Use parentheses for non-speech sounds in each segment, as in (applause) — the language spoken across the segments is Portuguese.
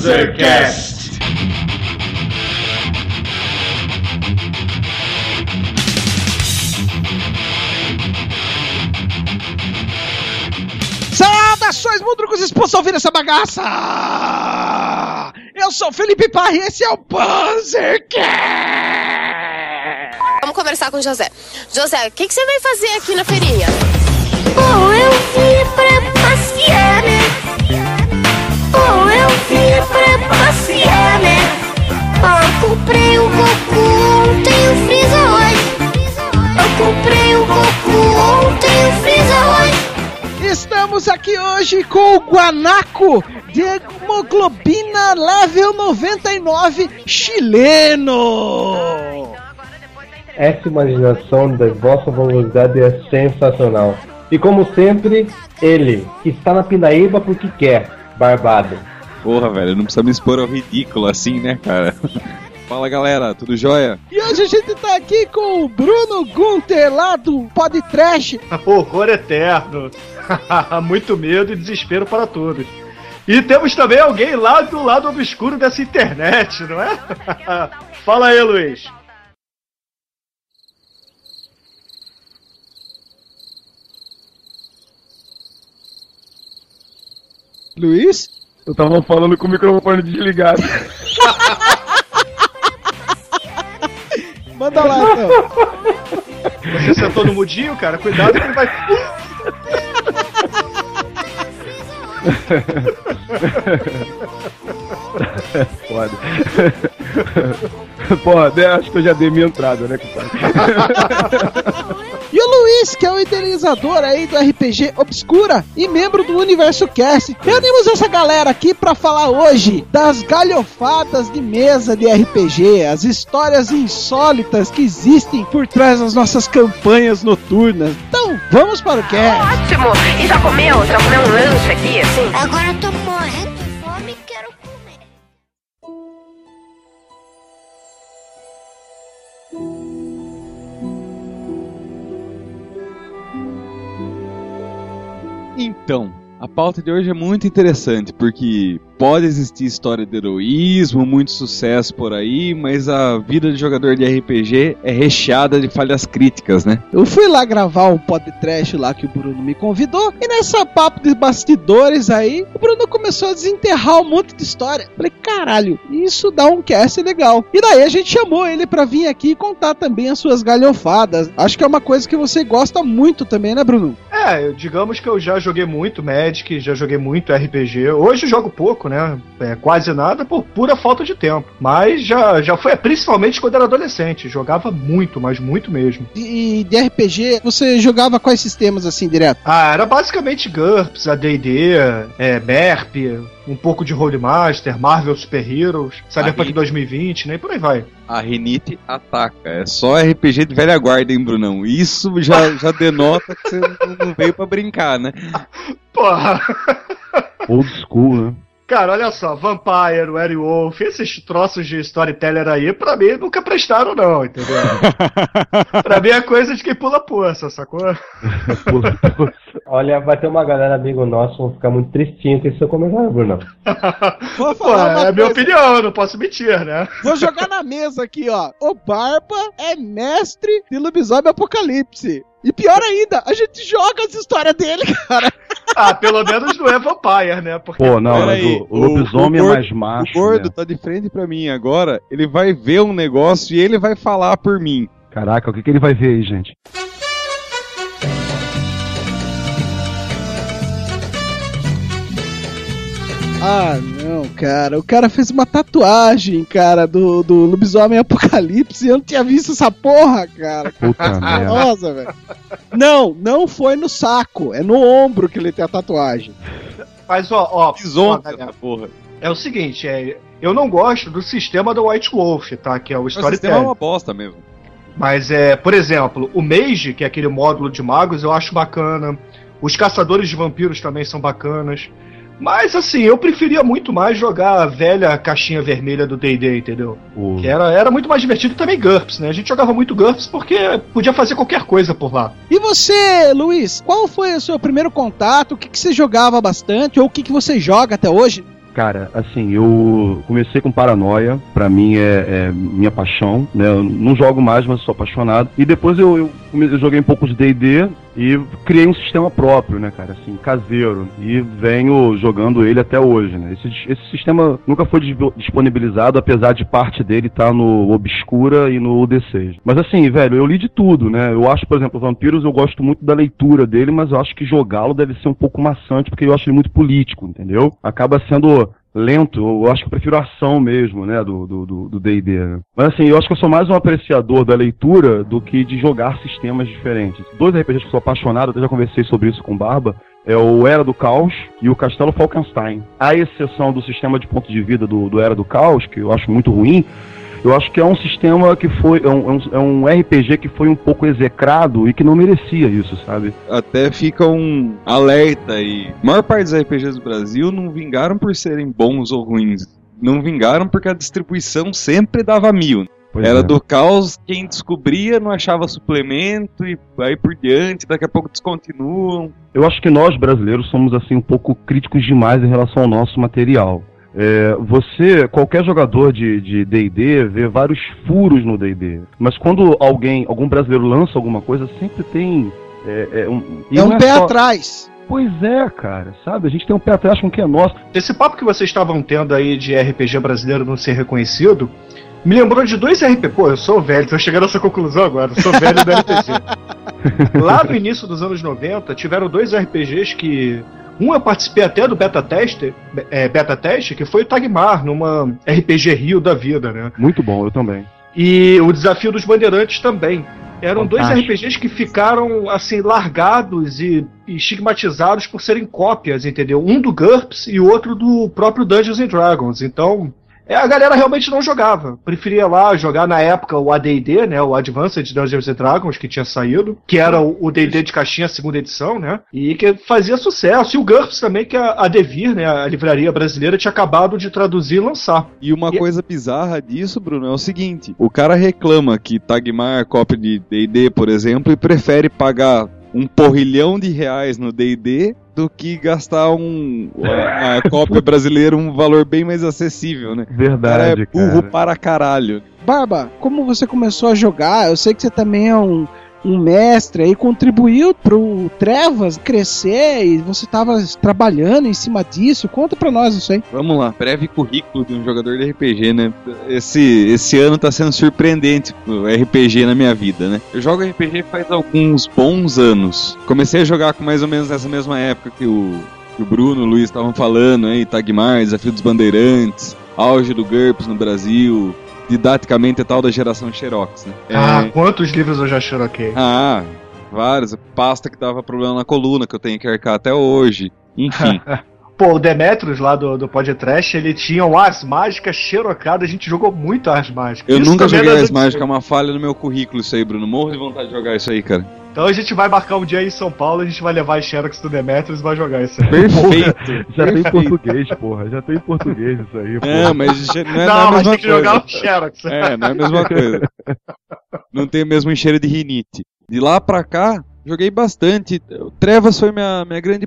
Panzercast. Saudações, mundrucos expulsos a ouvir essa bagaça! Eu sou Felipe Parra e esse é o Panzercast! Vamos conversar com o José. José, o que, que você veio fazer aqui na feirinha? Comprei o Goku ontem, o Freeza hoje. Eu comprei o Goku ontem, o Freeza hoje. Estamos aqui hoje com o Guanaco de hemoglobina level 99 chileno. Essa imaginação da vossa velocidade é sensacional. E como sempre, ele, que está na Pinaíba porque quer, barbado. Porra, velho, não precisa me expor ao ridículo assim, né, cara? Fala galera, tudo jóia? E hoje a gente tá aqui com o Bruno Gunter lá do Pod Trash. Horror eterno. (laughs) Muito medo e desespero para todos. E temos também alguém lá do lado obscuro dessa internet, não é? (laughs) Fala aí, Luiz. Luiz? Eu tava falando com o microfone desligado. (laughs) Manda lá então. Você sentou no mudinho, cara? Cuidado que ele vai. (laughs) Foda. (laughs) Porra, né, acho que eu já dei minha entrada, né, compadre? (laughs) E o Luiz, que é o idealizador aí do RPG Obscura e membro do Universo Cast. Reunimos essa galera aqui pra falar hoje das galhofadas de mesa de RPG, as histórias insólitas que existem por trás das nossas campanhas noturnas. Então, vamos para o cast. Ótimo! E já comeu? Já comeu um lanche aqui, assim? Agora eu tô morrendo Então, a pauta de hoje é muito interessante, porque pode existir história de heroísmo, muito sucesso por aí, mas a vida de jogador de RPG é recheada de falhas críticas, né? Eu fui lá gravar um podcast lá que o Bruno me convidou, e nessa papo de bastidores aí, o Bruno começou a desenterrar um monte de história. Falei, caralho, isso dá um cast legal. E daí a gente chamou ele pra vir aqui e contar também as suas galhofadas. Acho que é uma coisa que você gosta muito também, né, Bruno? É, eu- digamos que eu já joguei muito Magic, já joguei muito RPG. Hoje jogo pouco, né? É, quase nada por pura falta de tempo. Mas já, já foi, principalmente quando era adolescente. Jogava muito, mas muito mesmo. E de RPG, você jogava quais sistemas assim direto? Ah, era basicamente GURPS, AD&D, é, MERP, um pouco de Holy Master, Marvel Super Heroes, Cyberpunk Aí. 2020, né? E por aí vai. A rinite ataca. É só RPG de velha guarda, hein, Brunão? Isso já, já denota que você não não veio pra brincar, né? Porra! Old school, né? Cara, olha só, Vampire, Werewolf, esses troços de storyteller aí, pra mim, nunca prestaram não, entendeu? (laughs) pra mim é coisa de quem pula poça, sacou? (laughs) Olha, vai ter uma galera amigo nosso, vão ficar muito tristinho com esse seu comentário, Bruno. (laughs) Vou Pô, é a minha coisa. opinião, não posso mentir, né? Vou jogar na mesa aqui, ó. O Barba é mestre de lobisomem apocalipse. E pior ainda, a gente joga as histórias dele, cara. Ah, pelo menos não é Vampire, né? Porque Pô, não, mas o, o lobisomem o- o é gordo- mais macho. O gordo né? tá de frente pra mim agora, ele vai ver um negócio e ele vai falar por mim. Caraca, o que, que ele vai ver aí, gente? Ah, não, cara. O cara fez uma tatuagem, cara, do, do lobisomem apocalipse. Eu não tinha visto essa porra, cara. Puta merda. Nossa, velho. Não, não foi no saco. É no ombro que ele tem a tatuagem. Mas, ó, ó, ó, galera, essa porra. é o seguinte, é, eu não gosto do sistema do White Wolf, tá? Que é o O sistema é storytelling. uma bosta mesmo. Mas é, por exemplo, o Mage, que é aquele módulo de magos, eu acho bacana. Os caçadores de vampiros também são bacanas. Mas assim, eu preferia muito mais jogar a velha caixinha vermelha do D&D, entendeu? Que era, era muito mais divertido também GURPS, né? A gente jogava muito GURPS porque podia fazer qualquer coisa por lá. E você, Luiz, qual foi o seu primeiro contato? O que, que você jogava bastante? Ou o que, que você joga até hoje? Cara, assim, eu comecei com Paranoia, pra mim é, é minha paixão, né? Eu não jogo mais, mas sou apaixonado. E depois eu, eu, eu joguei um pouco de D&D e criei um sistema próprio, né, cara, assim, caseiro. E venho jogando ele até hoje, né? Esse, esse sistema nunca foi disponibilizado, apesar de parte dele estar tá no Obscura e no UD6. Mas assim, velho, eu li de tudo, né? Eu acho, por exemplo, Vampiros, eu gosto muito da leitura dele, mas eu acho que jogá-lo deve ser um pouco maçante, porque eu acho ele muito político, entendeu? Acaba sendo lento, eu acho que eu prefiro a ação mesmo, né, do D&D. Do, do D&D, né? Mas assim, eu acho que eu sou mais um apreciador da leitura do que de jogar sistemas diferentes. Dois RPGs que eu sou apaixonado, até já conversei sobre isso com Barba, é o Era do Caos e o Castelo Falkenstein. A exceção do sistema de ponto de vida do, do Era do Caos, que eu acho muito ruim, eu acho que é um sistema que foi. É um, é um, RPG que foi um pouco execrado e que não merecia isso, sabe? Até fica um alerta aí. A maior parte dos RPGs do Brasil não vingaram por serem bons ou ruins. Não vingaram porque a distribuição sempre dava mil. Pois Era é. do caos, quem descobria não achava suplemento e aí por diante, daqui a pouco descontinuam. Eu acho que nós brasileiros somos assim um pouco críticos demais em relação ao nosso material. É, você, qualquer jogador de D&D vê vários furos no D&D, mas quando alguém, algum brasileiro lança alguma coisa, sempre tem é, é um, é um é pé só... atrás. Pois é, cara, sabe? A gente tem um pé atrás com o que é nosso. Esse papo que vocês estavam tendo aí de RPG brasileiro não ser reconhecido, me lembrou de dois RPG. Pô, eu sou velho, tô chegando a essa conclusão agora. Eu sou velho do RPG. (laughs) Lá no início dos anos 90, tiveram dois RPGs que um eu participei até do beta teste, é, beta teste, que foi o Tagmar, numa RPG Rio da vida, né? Muito bom, eu também. E o Desafio dos Bandeirantes também. Eram Fantástico. dois RPGs que ficaram assim largados e estigmatizados por serem cópias, entendeu? Um do GURPS e o outro do próprio Dungeons and Dragons. Então, a galera realmente não jogava. Preferia lá jogar na época o AD&D, né, o Advanced Dungeons and Dragons que tinha saído, que era o D&D de caixinha segunda edição, né, e que fazia sucesso. E o GURPS também que a, a Devir, né, a livraria brasileira tinha acabado de traduzir e lançar. E uma e... coisa bizarra disso, Bruno, é o seguinte: o cara reclama que Tagmar cópia de D&D, por exemplo, e prefere pagar um porrilhão de reais no D&D do que gastar um a, (laughs) cópia brasileira um valor bem mais acessível, né? Verdade, cara. É burro cara. para caralho. Barba, como você começou a jogar, eu sei que você também é um um mestre aí contribuiu pro Trevas crescer e você estava trabalhando em cima disso. Conta pra nós isso aí. Vamos lá, breve currículo de um jogador de RPG, né? Esse, esse ano tá sendo surpreendente o RPG na minha vida, né? Eu jogo RPG faz alguns bons anos. Comecei a jogar com mais ou menos nessa mesma época que o, que o Bruno e o Luiz estavam falando aí, Tagmar, Desafio dos Bandeirantes, auge do GURPS no Brasil, didaticamente é tal da geração Xerox, né? Ah, é... quantos livros eu já xeroquei? Ah, vários. Pasta que dava problema na coluna, que eu tenho que arcar até hoje. Enfim. (laughs) Pô, o Demetrius lá do, do Podcast, ele tinha o Ars Mágicas xerocado, a gente jogou muito Ars Mágicas. Eu isso nunca joguei Ars Mágicas, é uma falha no meu currículo isso aí, Bruno. Morro de vontade de jogar isso aí, cara. Então a gente vai marcar um dia aí em São Paulo, a gente vai levar as Xerox do Demetrius e vai jogar isso aí. Perfeito. (laughs) Já tem em português, porra. Já tem em português isso aí, porra. É, mas não é, não, não é mas tem que coisa. jogar o Xerox. É, não é a mesma coisa. Não tem o mesmo encheiro de rinite. De lá pra cá, joguei bastante. Trevas foi minha, minha grande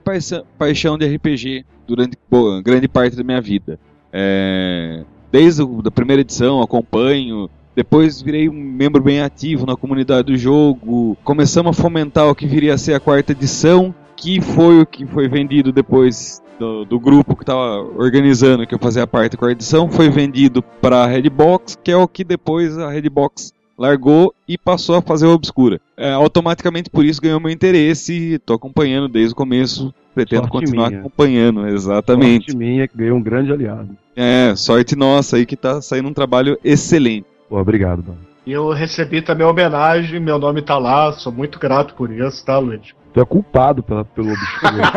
paixão de RPG durante boa, grande parte da minha vida. É, desde a primeira edição acompanho. Depois virei um membro bem ativo na comunidade do jogo. Começamos a fomentar o que viria a ser a quarta edição, que foi o que foi vendido depois do, do grupo que estava organizando, que eu fazia parte da quarta edição. Foi vendido para a Redbox, que é o que depois a Redbox largou e passou a fazer o Obscura. É, automaticamente por isso ganhou meu interesse, estou acompanhando desde o começo, pretendo sorte continuar minha. acompanhando, exatamente. Sorte minha que ganhou um grande aliado. É, sorte nossa aí que está saindo um trabalho excelente. Pô, obrigado, mano. E eu recebi também homenagem, meu nome tá lá, sou muito grato por isso, tá, Luiz? Tu é culpado pela, pelo Obscura.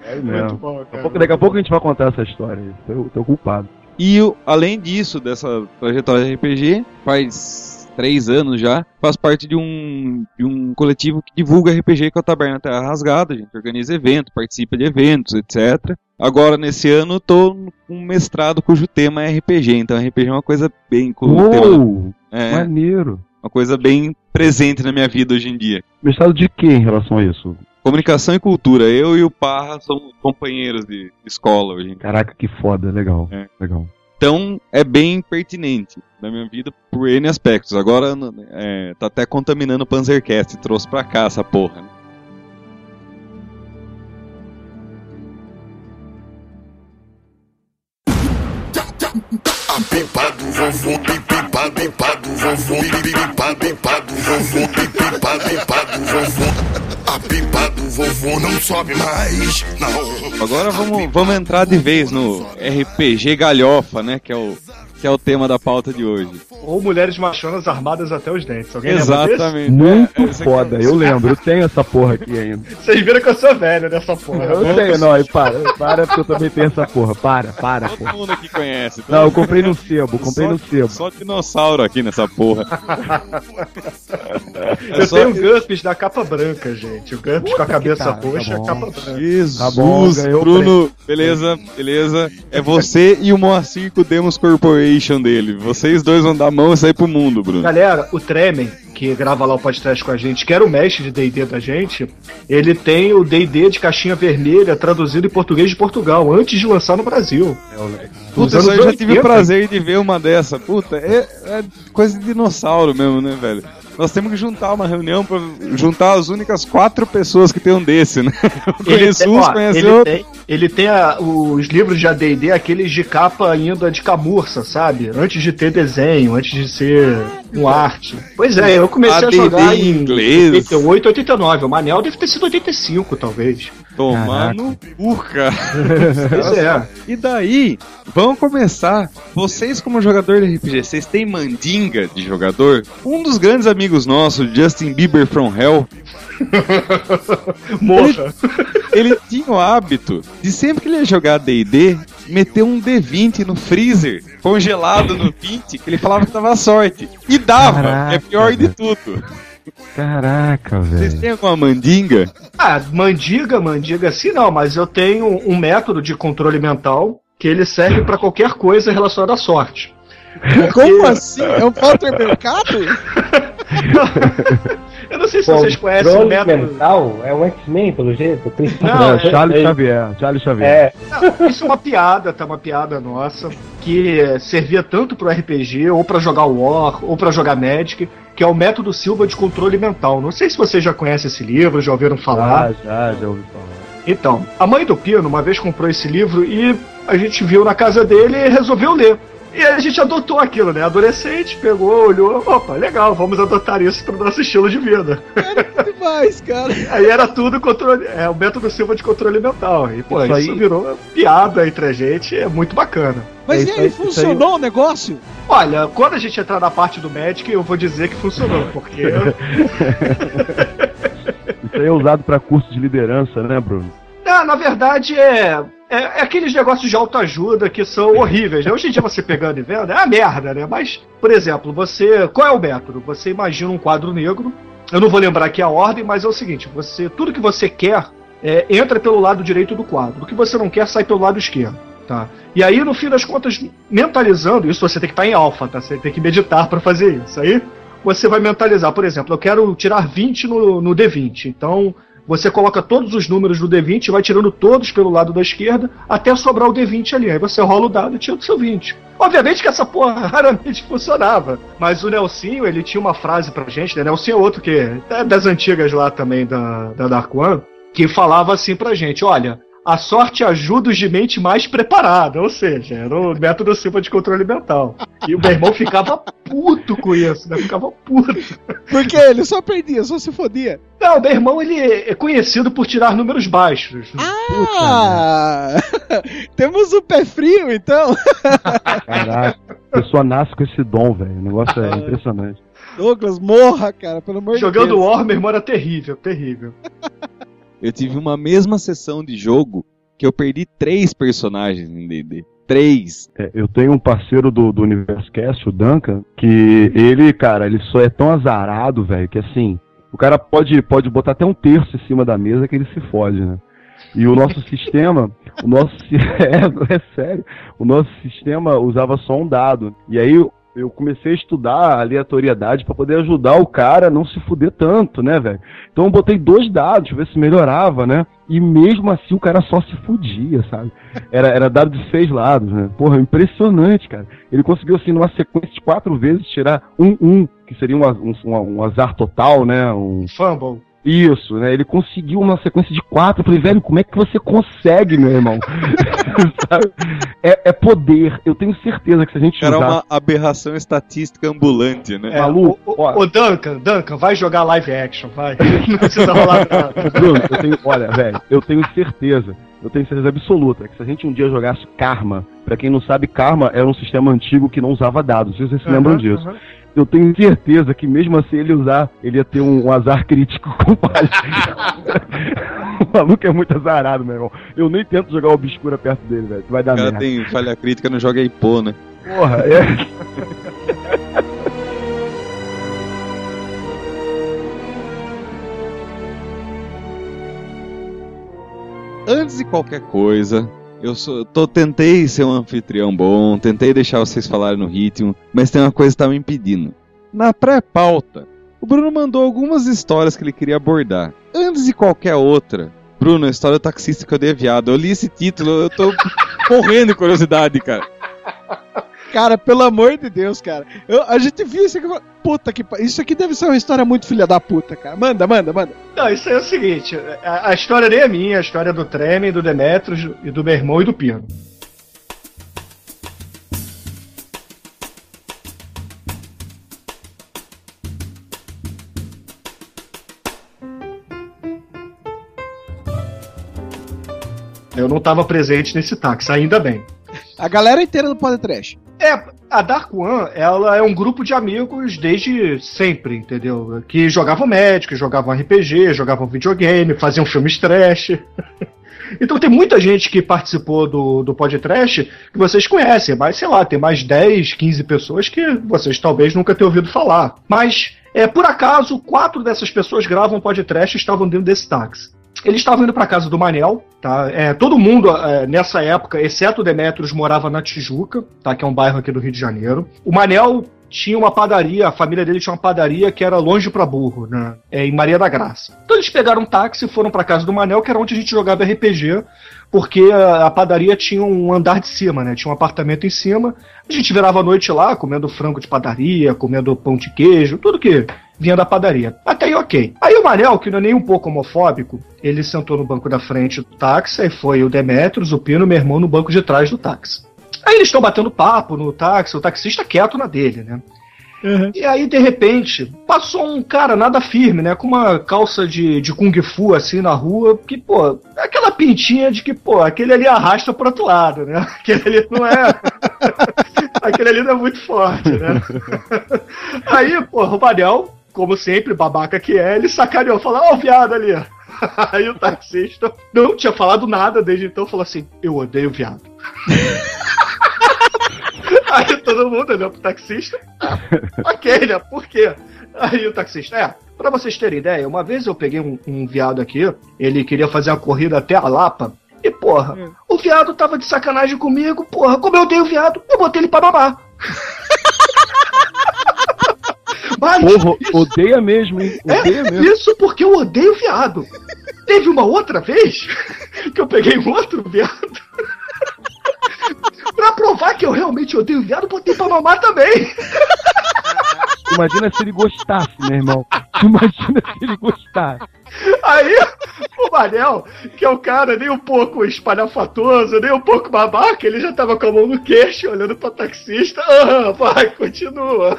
(laughs) é mesmo. Bom, daqui, a pouco, daqui a pouco a gente vai contar essa história tu é culpado. E além disso, dessa trajetória de RPG, faz três anos já, faz parte de um, de um coletivo que divulga RPG com a Taberna Terra Rasgada. A gente organiza eventos, participa de eventos, etc. Agora, nesse ano, tô com um mestrado cujo tema é RPG. Então, RPG é uma coisa bem. Uou, tema, é, maneiro! Uma coisa bem presente na minha vida hoje em dia. Mestrado de quê em relação a isso? Comunicação e cultura. Eu e o Parra somos companheiros de escola hoje. Caraca, que foda, legal. É. Legal. Então é bem pertinente na minha vida por N aspectos. Agora é, tá até contaminando o Panzercast, trouxe pra cá essa porra. né? Vovô, vovô, vovô, vovô. A pipa do vovô não sobe mais, não. Agora vamos, vamos entrar de vez no RPG Galhofa, né? Que é o, que é o tema da pauta de hoje. Ou mulheres machonas armadas até os dentes. Alguém? Exatamente. Muito É, aqui é foda, eu lembro, eu tenho essa porra aqui ainda. Vocês viram que eu sou velho nessa porra. Eu tenho, não, e para, para, porque eu também tenho essa porra. Para, para, Todo porra. mundo aqui conhece. Não, eu comprei no sebo, comprei só, no sebo. Só dinossauro aqui nessa porra. (laughs) Eu só- tenho o Gumps da capa branca, gente. O Gumps com a cabeça cara, tá roxa e a bom. capa branca. Jesus, Tá bom, Bruno, beleza, beleza. É você e o Moacir com o Corporation dele. Vocês dois vão dar a mão e sair pro mundo, Bruno. Galera, o Tremen, que grava lá o podcast com a gente, que era o mestre de D&D da gente, ele tem o D&D de caixinha vermelha traduzido em português de Portugal, antes de lançar no Brasil. Puta, Nos só eu já tive o 80. prazer de ver uma dessa. Puta, é, é coisa de dinossauro mesmo, né, velho? Nós temos que juntar uma reunião pra juntar as únicas quatro pessoas que tem um desse, né? Eu conheço uns, conheço ele tem, ele tem a- os livros de AD&D, aqueles de capa ainda de camurça, sabe? Antes de ter desenho, antes de ser um arte. Pois é, eu comecei a AD&D jogar em em inglês. 88, 89. O Manel deve ter sido 85, talvez. Tomar no cu, cara. Pois é. E daí, vamos começar. Vocês, como jogador de RPG, vocês têm mandinga de jogador? Um dos grandes amigos nossos, Justin Bieber from Hell, (laughs) Morra. ele tinha o hábito de sempre que ele ia jogar D&D, meter um D20 no freezer, congelado no 20, que ele falava que dava sorte. E dava, Caraca, é pior de tudo. Caraca, Vocês velho. têm alguma mandinga? Ah, mandiga, mandiga, sim não, mas eu tenho um método de controle mental que ele serve pra qualquer coisa relacionada à sorte. (laughs) Como assim? É um Potter Mercado? (laughs) Eu não sei se vocês conhecem o Controle método. mental é um X-Men, pelo jeito. Príncipe Não, Não, é- Charles é- Xavier, Charles Xavier. É, Não, isso é uma piada, tá? Uma piada nossa. Que servia tanto pro RPG, ou pra jogar War, ou pra jogar Magic, que é o método Silva de controle mental. Não sei se vocês já conhecem esse livro, já ouviram falar. já, já, já ouvi falar. Então, a mãe do Pino uma vez comprou esse livro e a gente viu na casa dele e resolveu ler. E a gente adotou aquilo, né? Adolescente, pegou, olhou, opa, legal, vamos adotar isso pro nosso estilo de vida. Demais, cara. (laughs) Aí era tudo controle, é o método Silva de controle mental. E, pô, Isso isso, aí- virou piada entre a gente, é muito bacana. Mas É e aí, aí, funcionou o negócio? Olha, quando a gente entrar na parte do Magic, eu vou dizer que funcionou, porque (laughs) (laughs) Isso aí é usado pra curso de liderança, né, Bruno? Ah, na verdade é, é, é aqueles negócios de autoajuda que são horríveis. Né? Hoje em dia você pegando e vendo, é uma merda, né? Mas, por exemplo, você. Qual é o método? Você imagina um quadro negro. Eu não vou lembrar aqui a ordem, mas é o seguinte: você tudo que você quer é, entra pelo lado direito do quadro. O que você não quer sai pelo lado esquerdo. Tá? E aí, no fim das contas, mentalizando, isso você tem que estar em alfa, tá? Você tem que meditar para fazer isso. Aí você vai mentalizar, por exemplo, eu quero tirar 20 no, no D20. Então, você coloca todos os números do D20 e vai tirando todos pelo lado da esquerda até sobrar o D20 ali. Aí você rola o dado e tira o seu 20. Obviamente que essa porra (laughs) raramente funcionava. Mas o Nelsinho, ele tinha uma frase pra gente, né? Nelsinho é outro que é das antigas lá também da, da Dark One, que falava assim pra gente: olha. A sorte ajuda os de mente mais preparada, ou seja, era o método Silva de controle mental. E o meu irmão ficava puto com isso, né? Ficava puto. Porque ele só perdia, só se fodia. Não, meu irmão ele é conhecido por tirar números baixos. Ah! (laughs) Temos o pé frio, então. (laughs) Caraca, a pessoa nasce com esse dom, velho. O negócio é impressionante. Douglas, morra, cara, pelo amor de Jogando Deus. War, meu irmão era terrível, terrível. (laughs) Eu tive uma mesma sessão de jogo que eu perdi três personagens em D&D. Três. É, eu tenho um parceiro do, do Universo Cast, o Duncan, que ele, cara, ele só é tão azarado, velho, que assim, o cara pode, pode botar até um terço em cima da mesa que ele se fode, né? E o nosso sistema, o nosso (laughs) é, é sério, o nosso sistema usava só um dado. E aí eu comecei a estudar a aleatoriedade pra poder ajudar o cara a não se fuder tanto, né, velho? Então eu botei dois dados, pra ver se melhorava, né? E mesmo assim o cara só se fudia, sabe? Era, era dado de seis lados, né? Porra, impressionante, cara. Ele conseguiu, assim, numa sequência de quatro vezes, tirar um, um, que seria um, um, um azar total, né? Um, Fumble. Isso, né? Ele conseguiu uma sequência de quatro. Eu falei, velho, como é que você consegue, meu irmão? (laughs) É, é poder. Eu tenho certeza que se a gente Era usar... uma aberração estatística ambulante, né? É, Maluco, o, ó. o, o Duncan, Duncan, vai jogar live action, vai. (laughs) Não precisa (laughs) rolar nada. Bruno, eu tenho, olha, velho, eu tenho certeza, eu tenho certeza absoluta que se a gente um dia jogasse Karma, pra quem não sabe, Karma era um sistema antigo que não usava dados, vocês se lembram Aham, disso. aham. Eu tenho certeza que mesmo assim ele usar, ele ia ter um, um azar crítico (laughs) com O maluco é muito azarado, meu irmão. Eu nem tento jogar Obscura perto dele, velho. Vai dar O cara merda. tem falha crítica no joga Ipô, né? Porra, é. Antes de qualquer coisa, eu sou, tô, tentei ser um anfitrião bom, tentei deixar vocês falarem no ritmo, mas tem uma coisa que tá me impedindo. Na pré-pauta, o Bruno mandou algumas histórias que ele queria abordar. Antes de qualquer outra, Bruno, a história do taxista que eu dei viado. Eu li esse título, eu tô (laughs) morrendo de curiosidade, cara. Cara, pelo amor de Deus, cara. Eu- a gente viu isso aqui puta que Isso aqui deve ser uma história muito filha da puta, cara. Manda, manda, manda. Não, isso é o seguinte: a, a história nem é minha, a história é do Treme, do Demetrius e do meu irmão e do Pino. Eu não estava presente nesse táxi, ainda bem. A galera inteira do Podcast. É, a Dark One, ela é um grupo de amigos desde sempre, entendeu? Que jogavam Magic, jogavam RPG, jogavam videogame, faziam filmes trash. (laughs) então tem muita gente que participou do, do podcast que vocês conhecem, mas sei lá, tem mais 10, 15 pessoas que vocês talvez nunca tenham ouvido falar. Mas, é, por acaso, quatro dessas pessoas gravam podcast e estavam dentro desse táxi. Eles estavam indo para casa do Manel, tá? É, todo mundo é, nessa época, exceto o Demetrios, morava na Tijuca, tá? Que é um bairro aqui do Rio de Janeiro. O Manel tinha uma padaria, a família dele tinha uma padaria que era longe pra burro, né? É, em Maria da Graça. Então eles pegaram um táxi e foram pra casa do Manel, que era onde a gente jogava RPG, porque a, a padaria tinha um andar de cima, né? Tinha um apartamento em cima. A gente virava a noite lá, comendo frango de padaria, comendo pão de queijo, tudo que vinha da padaria. Até aí, ok. Aí o Manel, que não é nem um pouco homofóbico, ele sentou no banco da frente do táxi, aí foi o Demetrios, o Pino, meu irmão, no banco de trás do táxi. Aí eles estão batendo papo no táxi, o taxista quieto na dele, né? E aí, de repente, passou um cara nada firme, né? Com uma calça de, de Kung Fu assim na rua, que, pô, aquela pintinha de que, pô, aquele ali arrasta pro outro lado, né? (laughs) Aquele ali não é. (laughs) aquele ali não é muito forte, né? (laughs) aí, pô, o Manel, como sempre, babaca que é, ele sacaneou, falou, ó, o viado ali. (laughs) Aí o taxista não tinha falado nada desde então, falou assim: Eu odeio viado. (laughs) Aí todo mundo olhou pro taxista. Ah, (laughs) ok, né? Por quê? Aí o taxista, é, pra vocês terem ideia, uma vez eu peguei um, um viado aqui, ele queria fazer uma corrida até a Lapa, e porra, o viado tava de sacanagem comigo, porra, como eu odeio o viado, eu botei ele pra mamar. Mas Porra, odeia mesmo, hein? Odeia é, mesmo. isso porque eu odeio viado. Teve uma outra vez que eu peguei um outro viado. pra provar que eu realmente odeio viado, botei pra mamar também. Imagina se ele gostasse, meu irmão. Imagina se ele gostasse. Aí, o Manel, que é um cara nem um pouco espalhafatoso, nem um pouco babaca, ele já tava com a mão no queixo, olhando pra taxista. Ah, vai, continua.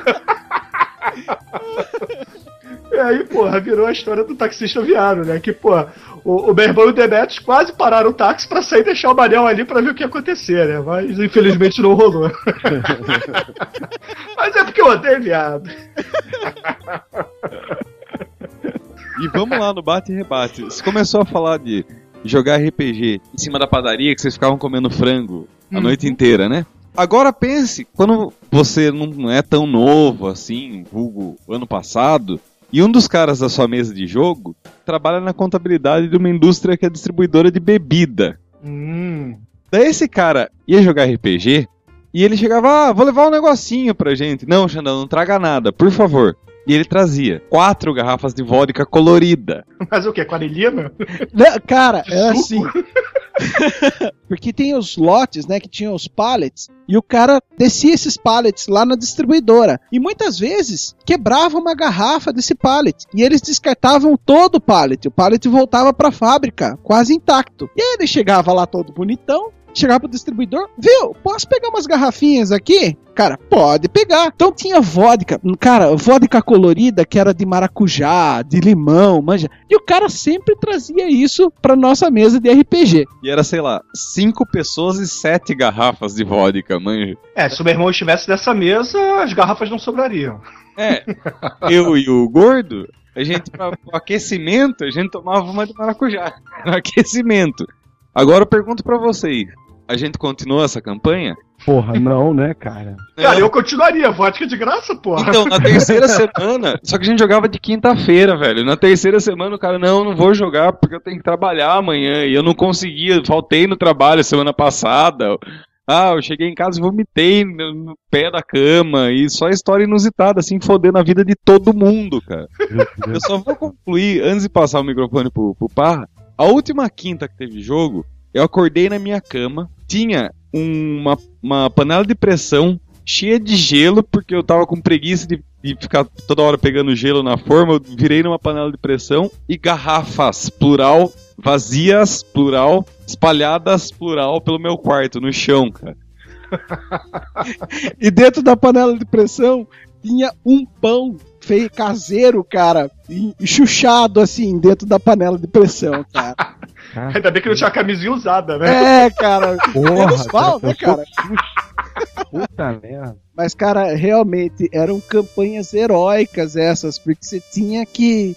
(laughs) E aí, porra, virou a história do taxista viado, né? Que, porra, o, o meu irmão e o Demetrius quase pararam o táxi pra sair e deixar o Manel ali pra ver o que ia acontecer, né? Mas infelizmente não rolou. (laughs) Mas é porque eu odeio viado. E vamos lá no bate e rebate. Você começou a falar de jogar RPG em cima da padaria, que vocês ficavam comendo frango a noite inteira, né? Agora pense, quando você não é tão novo assim, vulgo ano passado, e um dos caras da sua mesa de jogo trabalha na contabilidade de uma indústria que é distribuidora de bebida. Hum. Daí esse cara ia jogar RPG, E ele chegava, ah, vou levar um negocinho pra gente. Não, Xandão, não traga nada, por favor. E ele trazia quatro garrafas de vodka colorida. Mas o que? Aquarelina? Não, cara, Suco. assim. (laughs) Porque tem os lotes, né, que tinham os pallets, e o cara descia esses pallets lá na distribuidora. E muitas vezes quebrava uma garrafa desse pallet. E eles descartavam todo o pallet. O pallet voltava pra fábrica, quase intacto. E aí ele chegava lá todo bonitão, chegava pro distribuidor, viu, posso pegar umas garrafinhas aqui? Cara, pode pegar. Então tinha vodka, cara, vodka colorida que era de maracujá, de limão, manja. E o cara sempre trazia isso pra nossa mesa de RPG. E era, sei lá, cinco pessoas e sete garrafas de vodka, manja. É, se o meu irmão estivesse nessa mesa, as garrafas não sobrariam. É, eu e o gordo, a gente, pra, pro aquecimento, a gente tomava uma de maracujá. No (laughs) aquecimento. Agora eu pergunto pra vocês: a gente continua essa campanha? Porra, não, né, cara? (laughs) Cara, eu continuaria. Vodka de graça, porra. Então, na terceira (laughs) semana, só que a gente jogava de quinta-feira, velho. Na terceira semana, o cara, não, não vou jogar porque eu tenho que trabalhar amanhã. E eu não conseguia, faltei no trabalho semana passada. Ah, eu cheguei em casa e vomitei no, no pé da cama. E só história inusitada, assim, fodendo a vida de todo mundo, cara. Eu só vou concluir, antes de passar o microfone pro, pro Parra, a última quinta que teve jogo, eu acordei na minha cama, tinha uma, uma panela de pressão cheia de gelo, porque eu tava com preguiça de, de ficar toda hora pegando gelo na forma, eu virei numa panela de pressão e garrafas, plural, vazias, plural, espalhadas, plural, pelo meu quarto, no chão, cara. (laughs) E dentro da panela de pressão tinha um pão feio caseiro, cara, e chuchado assim dentro da panela de pressão, cara. (laughs) Ainda bem que não tinha camisinha usada, né? É, cara. Porra, Menos mal, né, cara? Puta merda. Mas, cara, realmente eram campanhas heróicas essas, porque você tinha que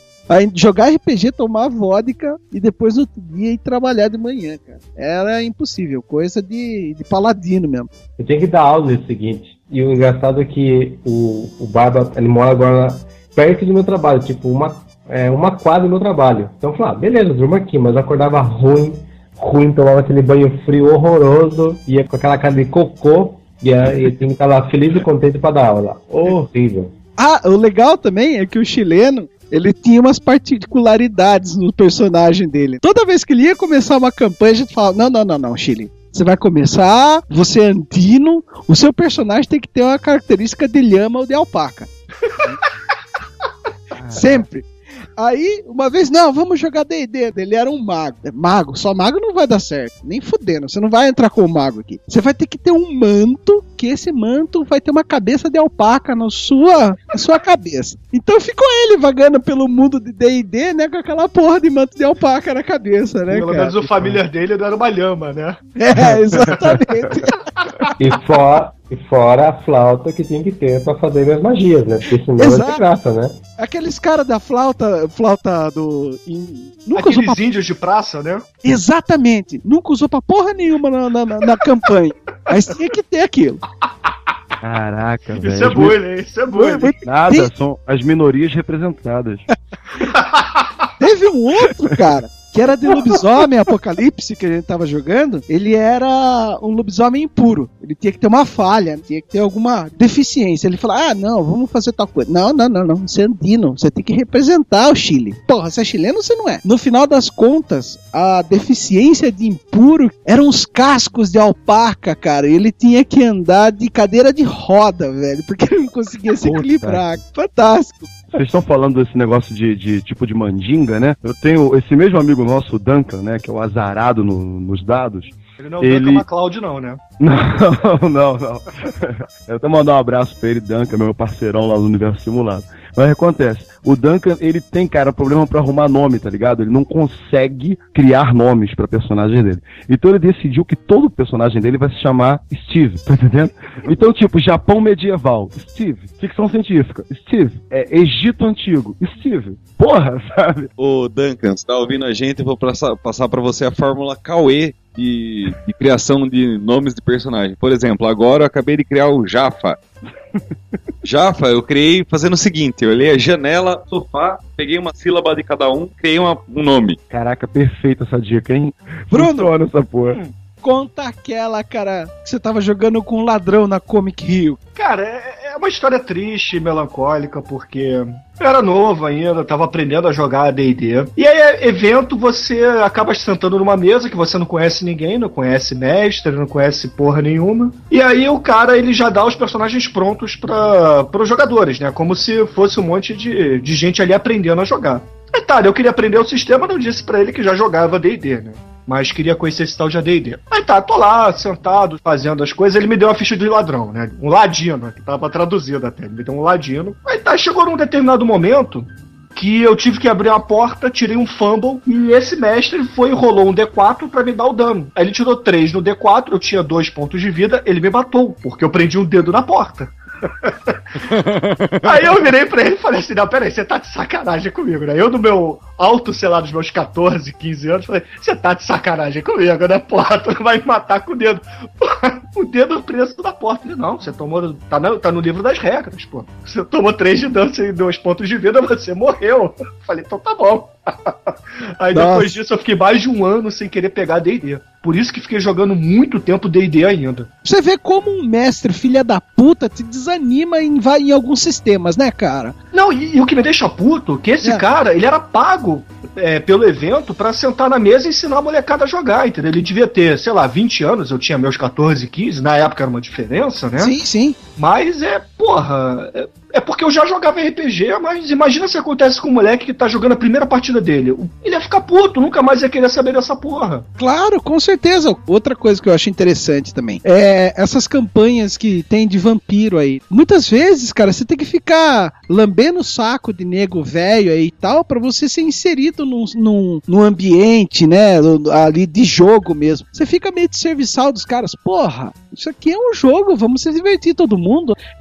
jogar RPG, tomar vodka e depois no outro dia ir trabalhar de manhã, cara. Era impossível, coisa de, de paladino mesmo. Eu tinha que dar aula no seguinte. E o engraçado é que o, o Barba, ele mora agora perto do meu trabalho, tipo, uma, é, uma quadra meu trabalho. Então eu falei, ah, beleza, durma aqui, mas eu acordava ruim, ruim, tomava aquele banho frio horroroso, ia com aquela cara de cocô, e aí eu tinha que estar lá feliz e contente pra dar aula. Horrível. Ah, o legal também é que o chileno, ele tinha umas particularidades no personagem dele. Toda vez que ele ia começar uma campanha, a gente falava: não, não, não, não, Chile. Você vai começar, você é andino, o seu personagem tem que ter uma característica de lhama ou de alpaca. (laughs) Sempre. Aí, uma vez, não, vamos jogar D&D. Ele era um mago. É, Mago, só mago não vai dar certo. Nem fudendo, você não vai entrar com o mago aqui. Você vai ter que ter um manto, que esse manto vai ter uma cabeça de alpaca na sua, na sua cabeça. Então ficou ele vagando pelo mundo de D&D, né, com aquela porra de manto de alpaca na cabeça, né, Pelo cara? menos o familiar dele era uma lhama, né? É, exatamente. E fora, e fora a flauta que tinha que ter pra fazer minhas magias, né? Porque senão Exato. é de graça, né? Aqueles caras da flauta, flauta do... em- nunca usou Aqueles pra índios de praça, né? Exatamente. Nunca usou pra porra nenhuma na, na, na- na campanha. Mas tinha que ter aquilo. Caraca, velho. Isso é As bolha, hein? Isso é. Foi- Nada, são as minorias representadas. Teve um outro, cara, que era de lobisomem (laughs) apocalipse que a gente tava jogando. Ele era um lobisomem impuro. Ele tinha que ter uma falha, tinha que ter alguma deficiência. Ele falou: ah, não, vamos fazer tal coisa. Não, não, não, não. Você é andino. Você tem que representar o Chile. Porra, você é chileno você não é? No final das contas, a deficiência de impuro eram os cascos de alpaca, cara. Ele tinha que andar de cadeira de roda, velho, porque ele não conseguia se Puta. equilibrar. Fantástico. Vocês estão falando desse negócio de, de tipo de mandinga, né? Eu tenho esse mesmo amigo nosso, o Duncan, né? Que é o azarado no- nos dados. Ele não é o Ele- Duncan MacLeod, não, né? (laughs) Não, não, não. (laughs) Eu até mandar um abraço pra ele, Duncan, meu parceirão lá no Universo Simulado. Mas o que acontece? O Duncan, ele tem, cara, problema pra arrumar nome, tá ligado? Ele não consegue criar nomes pra personagem dele. Então ele decidiu que todo personagem dele vai se chamar Steve, tá entendendo? Então, tipo, Japão medieval, Steve. Ficção científica, Steve. É, Egito antigo, Steve. Porra, (laughs) sabe? Ô, Duncan, você tá ouvindo a gente? Eu vou passar, passar pra você a fórmula Cauê de, de criação de nomes de personagem. Por exemplo, agora eu acabei de criar o Jafa. Jafa, eu criei fazendo o seguinte: eu olhei a janela, sofá, peguei uma sílaba de cada um, criei uma- um nome. Caraca, perfeita essa dica, hein? Bruno. Funciona essa porra. Conta aquela, cara, que você tava jogando com um ladrão na Comic Rio. Cara, é é uma história triste, melancólica, porque eu era novo ainda, tava aprendendo a jogar D&D. E aí, evento, você acaba sentando numa mesa que você não conhece ninguém, não conhece mestre, não conhece porra nenhuma. E aí o cara, ele já dá os personagens prontos para os jogadores, né? Como se fosse um monte de, de gente ali aprendendo a jogar. Tá, eu queria aprender o sistema, não disse pra ele que já jogava D&D, né? Mas queria conhecer esse tal de AD&D. Aí tá, tô lá, sentado, fazendo as coisas, ele me deu uma ficha de ladrão, né? Um ladino, que tava traduzido até. Ele me deu um ladino. Aí tá, chegou num determinado momento que eu tive que abrir uma porta, tirei um fumble e esse mestre foi rolou um D4 pra me dar o dano. Aí ele tirou 3 no D4, eu tinha dois pontos de vida, ele me matou, porque eu prendi um dedo na porta. (laughs) Aí eu virei pra ele e falei assim: Não, peraí, você tá de sacanagem comigo, né? Eu, no meu alto, sei lá, dos meus 14, 15 anos, falei: Você tá de sacanagem comigo, né? Porra, tu vai me matar com o dedo. (laughs) O dedo preso na porta. Ele: Não, você tomou. Tá no, tá no livro das regras, pô. Você tomou 3 de dano e 2 pontos de vida, você morreu. Falei: Então tá bom. (laughs) Aí Nossa. depois disso eu fiquei mais de um ano sem querer pegar DD. Por isso que fiquei jogando muito tempo DD ainda. Você vê como um mestre filha da puta te desanima em, em alguns sistemas, né, cara? Não, e, e o que me deixa puto, que esse É. cara, ele era pago é, pelo evento pra sentar na mesa e ensinar a molecada a jogar, entendeu? Ele devia ter, sei lá, 20 anos, eu tinha meus 14, 15, na época era uma diferença, né? Sim, sim. Mas é, porra, é, é porque eu já jogava RPG, mas imagina se acontece com um moleque que tá jogando a primeira partida dele. Ele ia ficar puto, nunca mais ia querer saber dessa porra. Claro, com certeza. Outra coisa que eu acho interessante também é essas campanhas que tem de vampiro aí. Muitas vezes, cara, você tem que ficar lambendo o saco de nego velho aí e tal pra você ser inserido num, num, num ambiente, né, ali de jogo mesmo. Você fica meio de serviçal dos caras. Porra, isso aqui é um jogo, vamos se divertir todo mundo.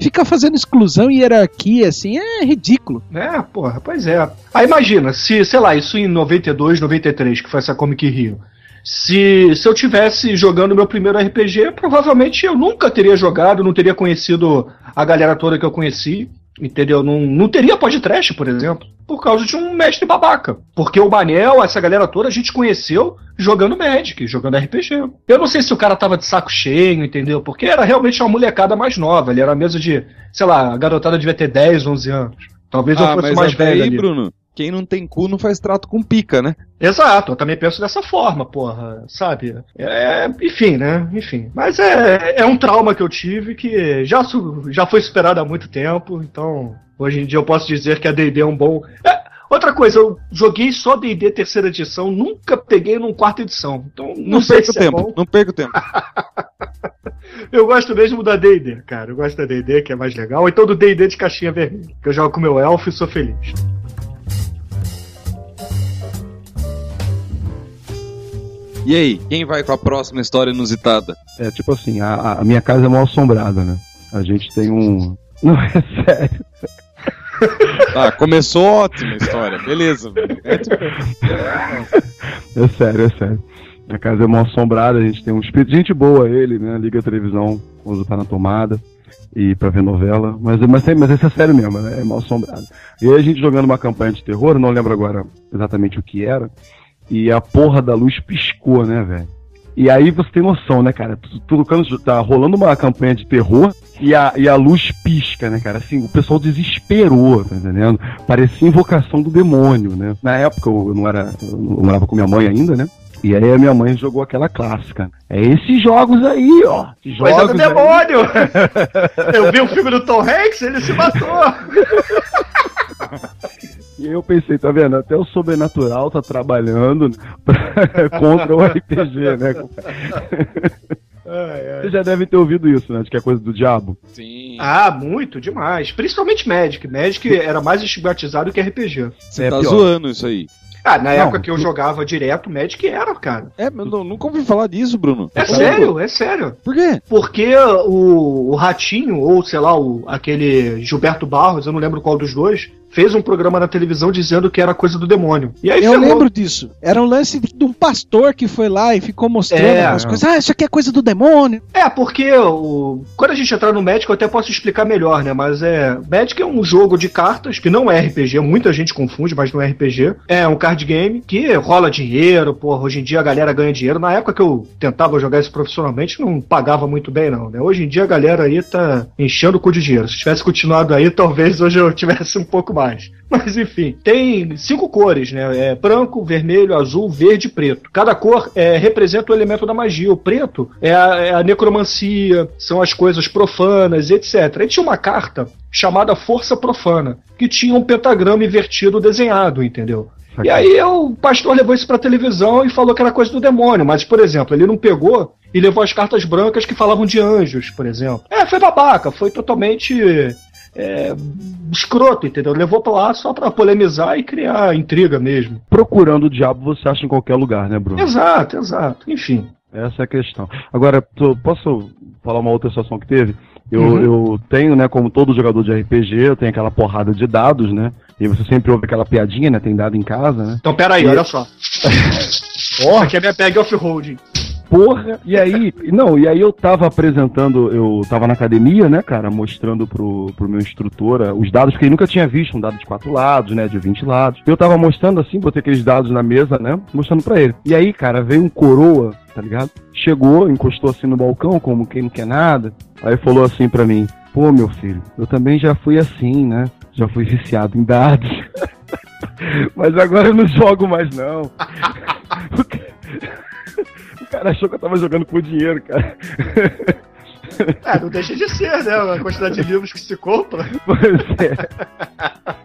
Ficar fazendo exclusão e hierarquia assim é ridículo. É, porra, pois é. Aí imagina, se, sei lá, isso em 92, 93, que foi essa Comic Rio. Se, se eu tivesse jogando meu primeiro RPG, provavelmente eu nunca teria jogado, não teria conhecido a galera toda que eu conheci, entendeu? Não, não teria podcast, por exemplo, por causa de um mestre babaca. Porque o Manel, essa galera toda, a gente conheceu jogando Magic, jogando RPG. Eu não sei se o cara tava de saco cheio, entendeu? Porque era realmente uma molecada mais nova, ele era a mesa de, sei lá, a garotada devia ter 10, 11 anos. Talvez eu Ah, fosse mas mais velho aí, ali. Bruno, quem não tem cu não faz trato com pica, né? Exato, eu também penso dessa forma, porra, sabe? É, enfim, né? Enfim. Mas é, é um trauma que eu tive que já, já foi superado há muito tempo, então hoje em dia eu posso dizer que a DD é um bom. É, outra coisa, eu joguei só DD terceira edição, nunca peguei num quarta edição. Então não, Não, sei se é tempo, bom. não perca o tempo. (laughs) Eu gosto mesmo da DD, cara. Eu gosto da DD, que é mais legal. Ou então do DD de caixinha vermelha, que eu jogo com meu elfo e sou feliz. E aí, quem vai com a próxima história inusitada? É tipo assim, a, a minha casa é mal assombrada, né? A gente tem um. (laughs) Não, é sério. Tá, começou ótima a história, beleza. É, tipo, É sério, é sério. A casa é mal assombrada, a gente tem um espírito. Gente boa ele, né? Liga a televisão quando tá na tomada e pra ver novela. Mas, mas, mas esse é sério mesmo, né? É mal assombrado. E aí a gente jogando uma campanha de terror, não lembro agora exatamente o que era. E a porra da luz piscou, né, velho? E aí você tem noção, né, cara? Tu, tu, quando tá rolando uma campanha de terror e a, e a luz pisca, né, cara? Assim, o pessoal desesperou, tá entendendo? Parecia invocação do demônio, né? Na época eu não era. Eu não morava com minha mãe ainda, né? E aí a minha mãe jogou aquela clássica. É esses jogos aí, ó. Esses Coisa do jogos demônio! (laughs) eu vi o filme do Tom Hanks, ele se matou! (laughs) E aí eu pensei, tá vendo? Até o sobrenatural tá trabalhando (laughs) pra- contra o RPG, né? Você já deve ter ouvido isso, né? De que é coisa do diabo. sim. Ah, muito, demais. Principalmente Magic. Magic era mais estigmatizado que RPG. Você é tá pior. zoando isso aí. Ah, na Não, época que eu jogava direto, Magic era, cara. É, mas eu nunca ouvi falar disso, Bruno. É sério, é sério. Por quê? Porque o, o Ratinho, ou sei lá, o, aquele Gilberto Barros, eu não lembro qual dos dois, fez um programa na televisão dizendo que era coisa do demônio. E aí Eu ferrou. lembro disso. Era um lance de, de um pastor que foi lá e ficou mostrando É. as coisas. Ah, isso aqui é coisa do demônio. É, porque o... quando a gente entrar no Magic, eu até posso explicar melhor, né? Mas é. Magic é um jogo de cartas que não é RPG, muita gente confunde, mas não é RPG. É um card game que rola dinheiro, porra. Hoje em dia a galera ganha dinheiro. Na época que eu tentava jogar isso profissionalmente, não pagava muito bem, não, né? Hoje em dia a galera aí tá enchendo o cu de dinheiro. Se tivesse continuado aí, talvez hoje eu tivesse um pouco mais. Mas enfim, tem cinco cores, né? É branco, vermelho, azul, verde e preto. Cada cor é, representa o elemento da magia. O preto é a, é a necromancia, são as coisas profanas, etc. E tinha uma carta chamada Força Profana, que tinha um pentagrama invertido desenhado, entendeu? E aí o pastor levou isso pra televisão e falou que era coisa do demônio, mas, por exemplo, ele não pegou e levou as cartas brancas que falavam de anjos, por exemplo. É, foi babaca, foi totalmente é, escroto, entendeu? Levou pra lá só pra polemizar e criar intriga mesmo. Procurando o diabo você acha em qualquer lugar, né, Bruno? Exato, exato. Enfim. Essa é a questão. Agora, posso falar uma outra situação que teve? Eu, Uhum. eu tenho, né, como todo jogador de RPG, eu tenho aquela porrada de dados, né? E você sempre ouve aquela piadinha, né? Tem dado em casa, né? Então, pera aí, E- olha só. (laughs) Isso aqui é minha bag off-road. Porra! E aí, não, e aí eu tava apresentando, eu tava na academia, né, cara, mostrando pro, pro meu instrutor ah, os dados que ele nunca tinha visto, um dado de quatro lados, né, de 20 lados. Eu tava mostrando assim, botei aqueles dados na mesa, né, mostrando pra ele. E aí, cara, veio um coroa, tá ligado? Chegou, encostou assim no balcão, como quem não quer nada. Aí falou assim pra mim: Pô, meu filho, eu também já fui assim, né? Já fui viciado em dados. (laughs) Mas agora eu não jogo mais, não. (laughs) Cara achou que eu tava jogando por dinheiro, cara. É, não deixa de ser, né? A quantidade de livros que se compra. Pois é.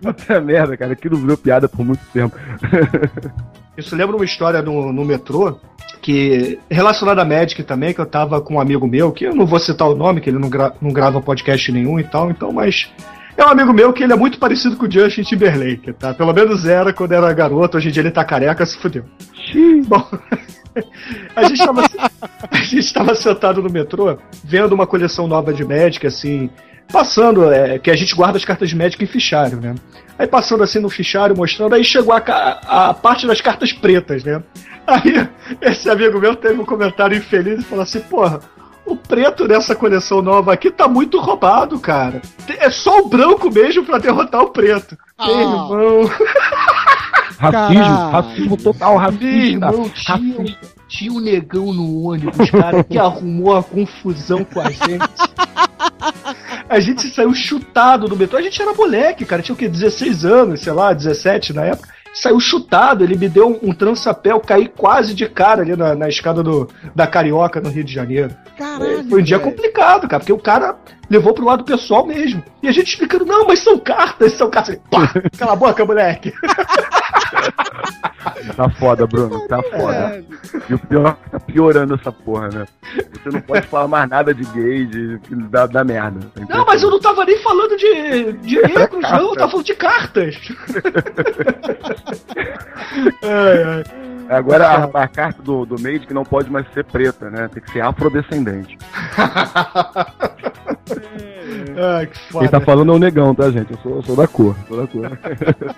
Puta merda, cara. Aquilo virou piada por muito tempo. Isso lembra uma história no, no metrô, que relacionada a Magic também, que eu tava com um amigo meu, que eu não vou citar o nome, que ele não, gra- não grava podcast nenhum e tal, então, mas. É um amigo meu que ele é muito parecido com o Justin Timberlake, tá? Pelo menos era quando era garoto, hoje em dia ele tá careca, se fudeu. Bom, (laughs) a gente, tava, (laughs) a gente tava sentado no metrô, vendo uma coleção nova de Magic, assim, passando, é, que a gente guarda as cartas de Magic em fichário, né? Aí passando assim no fichário, mostrando, aí chegou a, ca- a parte das cartas pretas, né? Aí esse amigo meu teve um comentário infeliz e falou assim, porra, o preto nessa coleção nova aqui tá muito roubado, cara. É só o branco mesmo pra derrotar o preto. Ah. Irmão, (laughs) Racismo, racismo total, racista. irmão, tinha, um- tinha um negão no ônibus, cara, que arrumou a confusão com a gente. A gente saiu chutado do metrô. A gente era moleque, cara. Tinha o quê? 16 anos, sei lá, 17 na época. Saiu chutado, ele me deu um, um trançapé, eu caí quase de cara ali na, na escada do, da Carioca, no Rio de Janeiro. Caralho. Foi um dia velho. complicado, cara, porque o cara levou pro lado pessoal mesmo. E a gente explicando, não, mas são cartas, são cartas. Pá, cala a boca, moleque. (laughs) (laughs) Tá foda, Bruno. Tá foda. E o pior, tá piorando essa porra, né? Você não pode falar mais nada de gay, de, da, da merda. Tá Não, mas eu não tava nem falando de, de (laughs) negros, não, eu tava falando de cartas. (laughs) ai, ai. Agora a, a carta do, do Made não pode mais ser preta, né? Tem que ser afrodescendente. (laughs) Ai, que Quem tá foda. falando é o negão, tá, gente? Eu sou, eu sou da cor. Sou da cor. (laughs)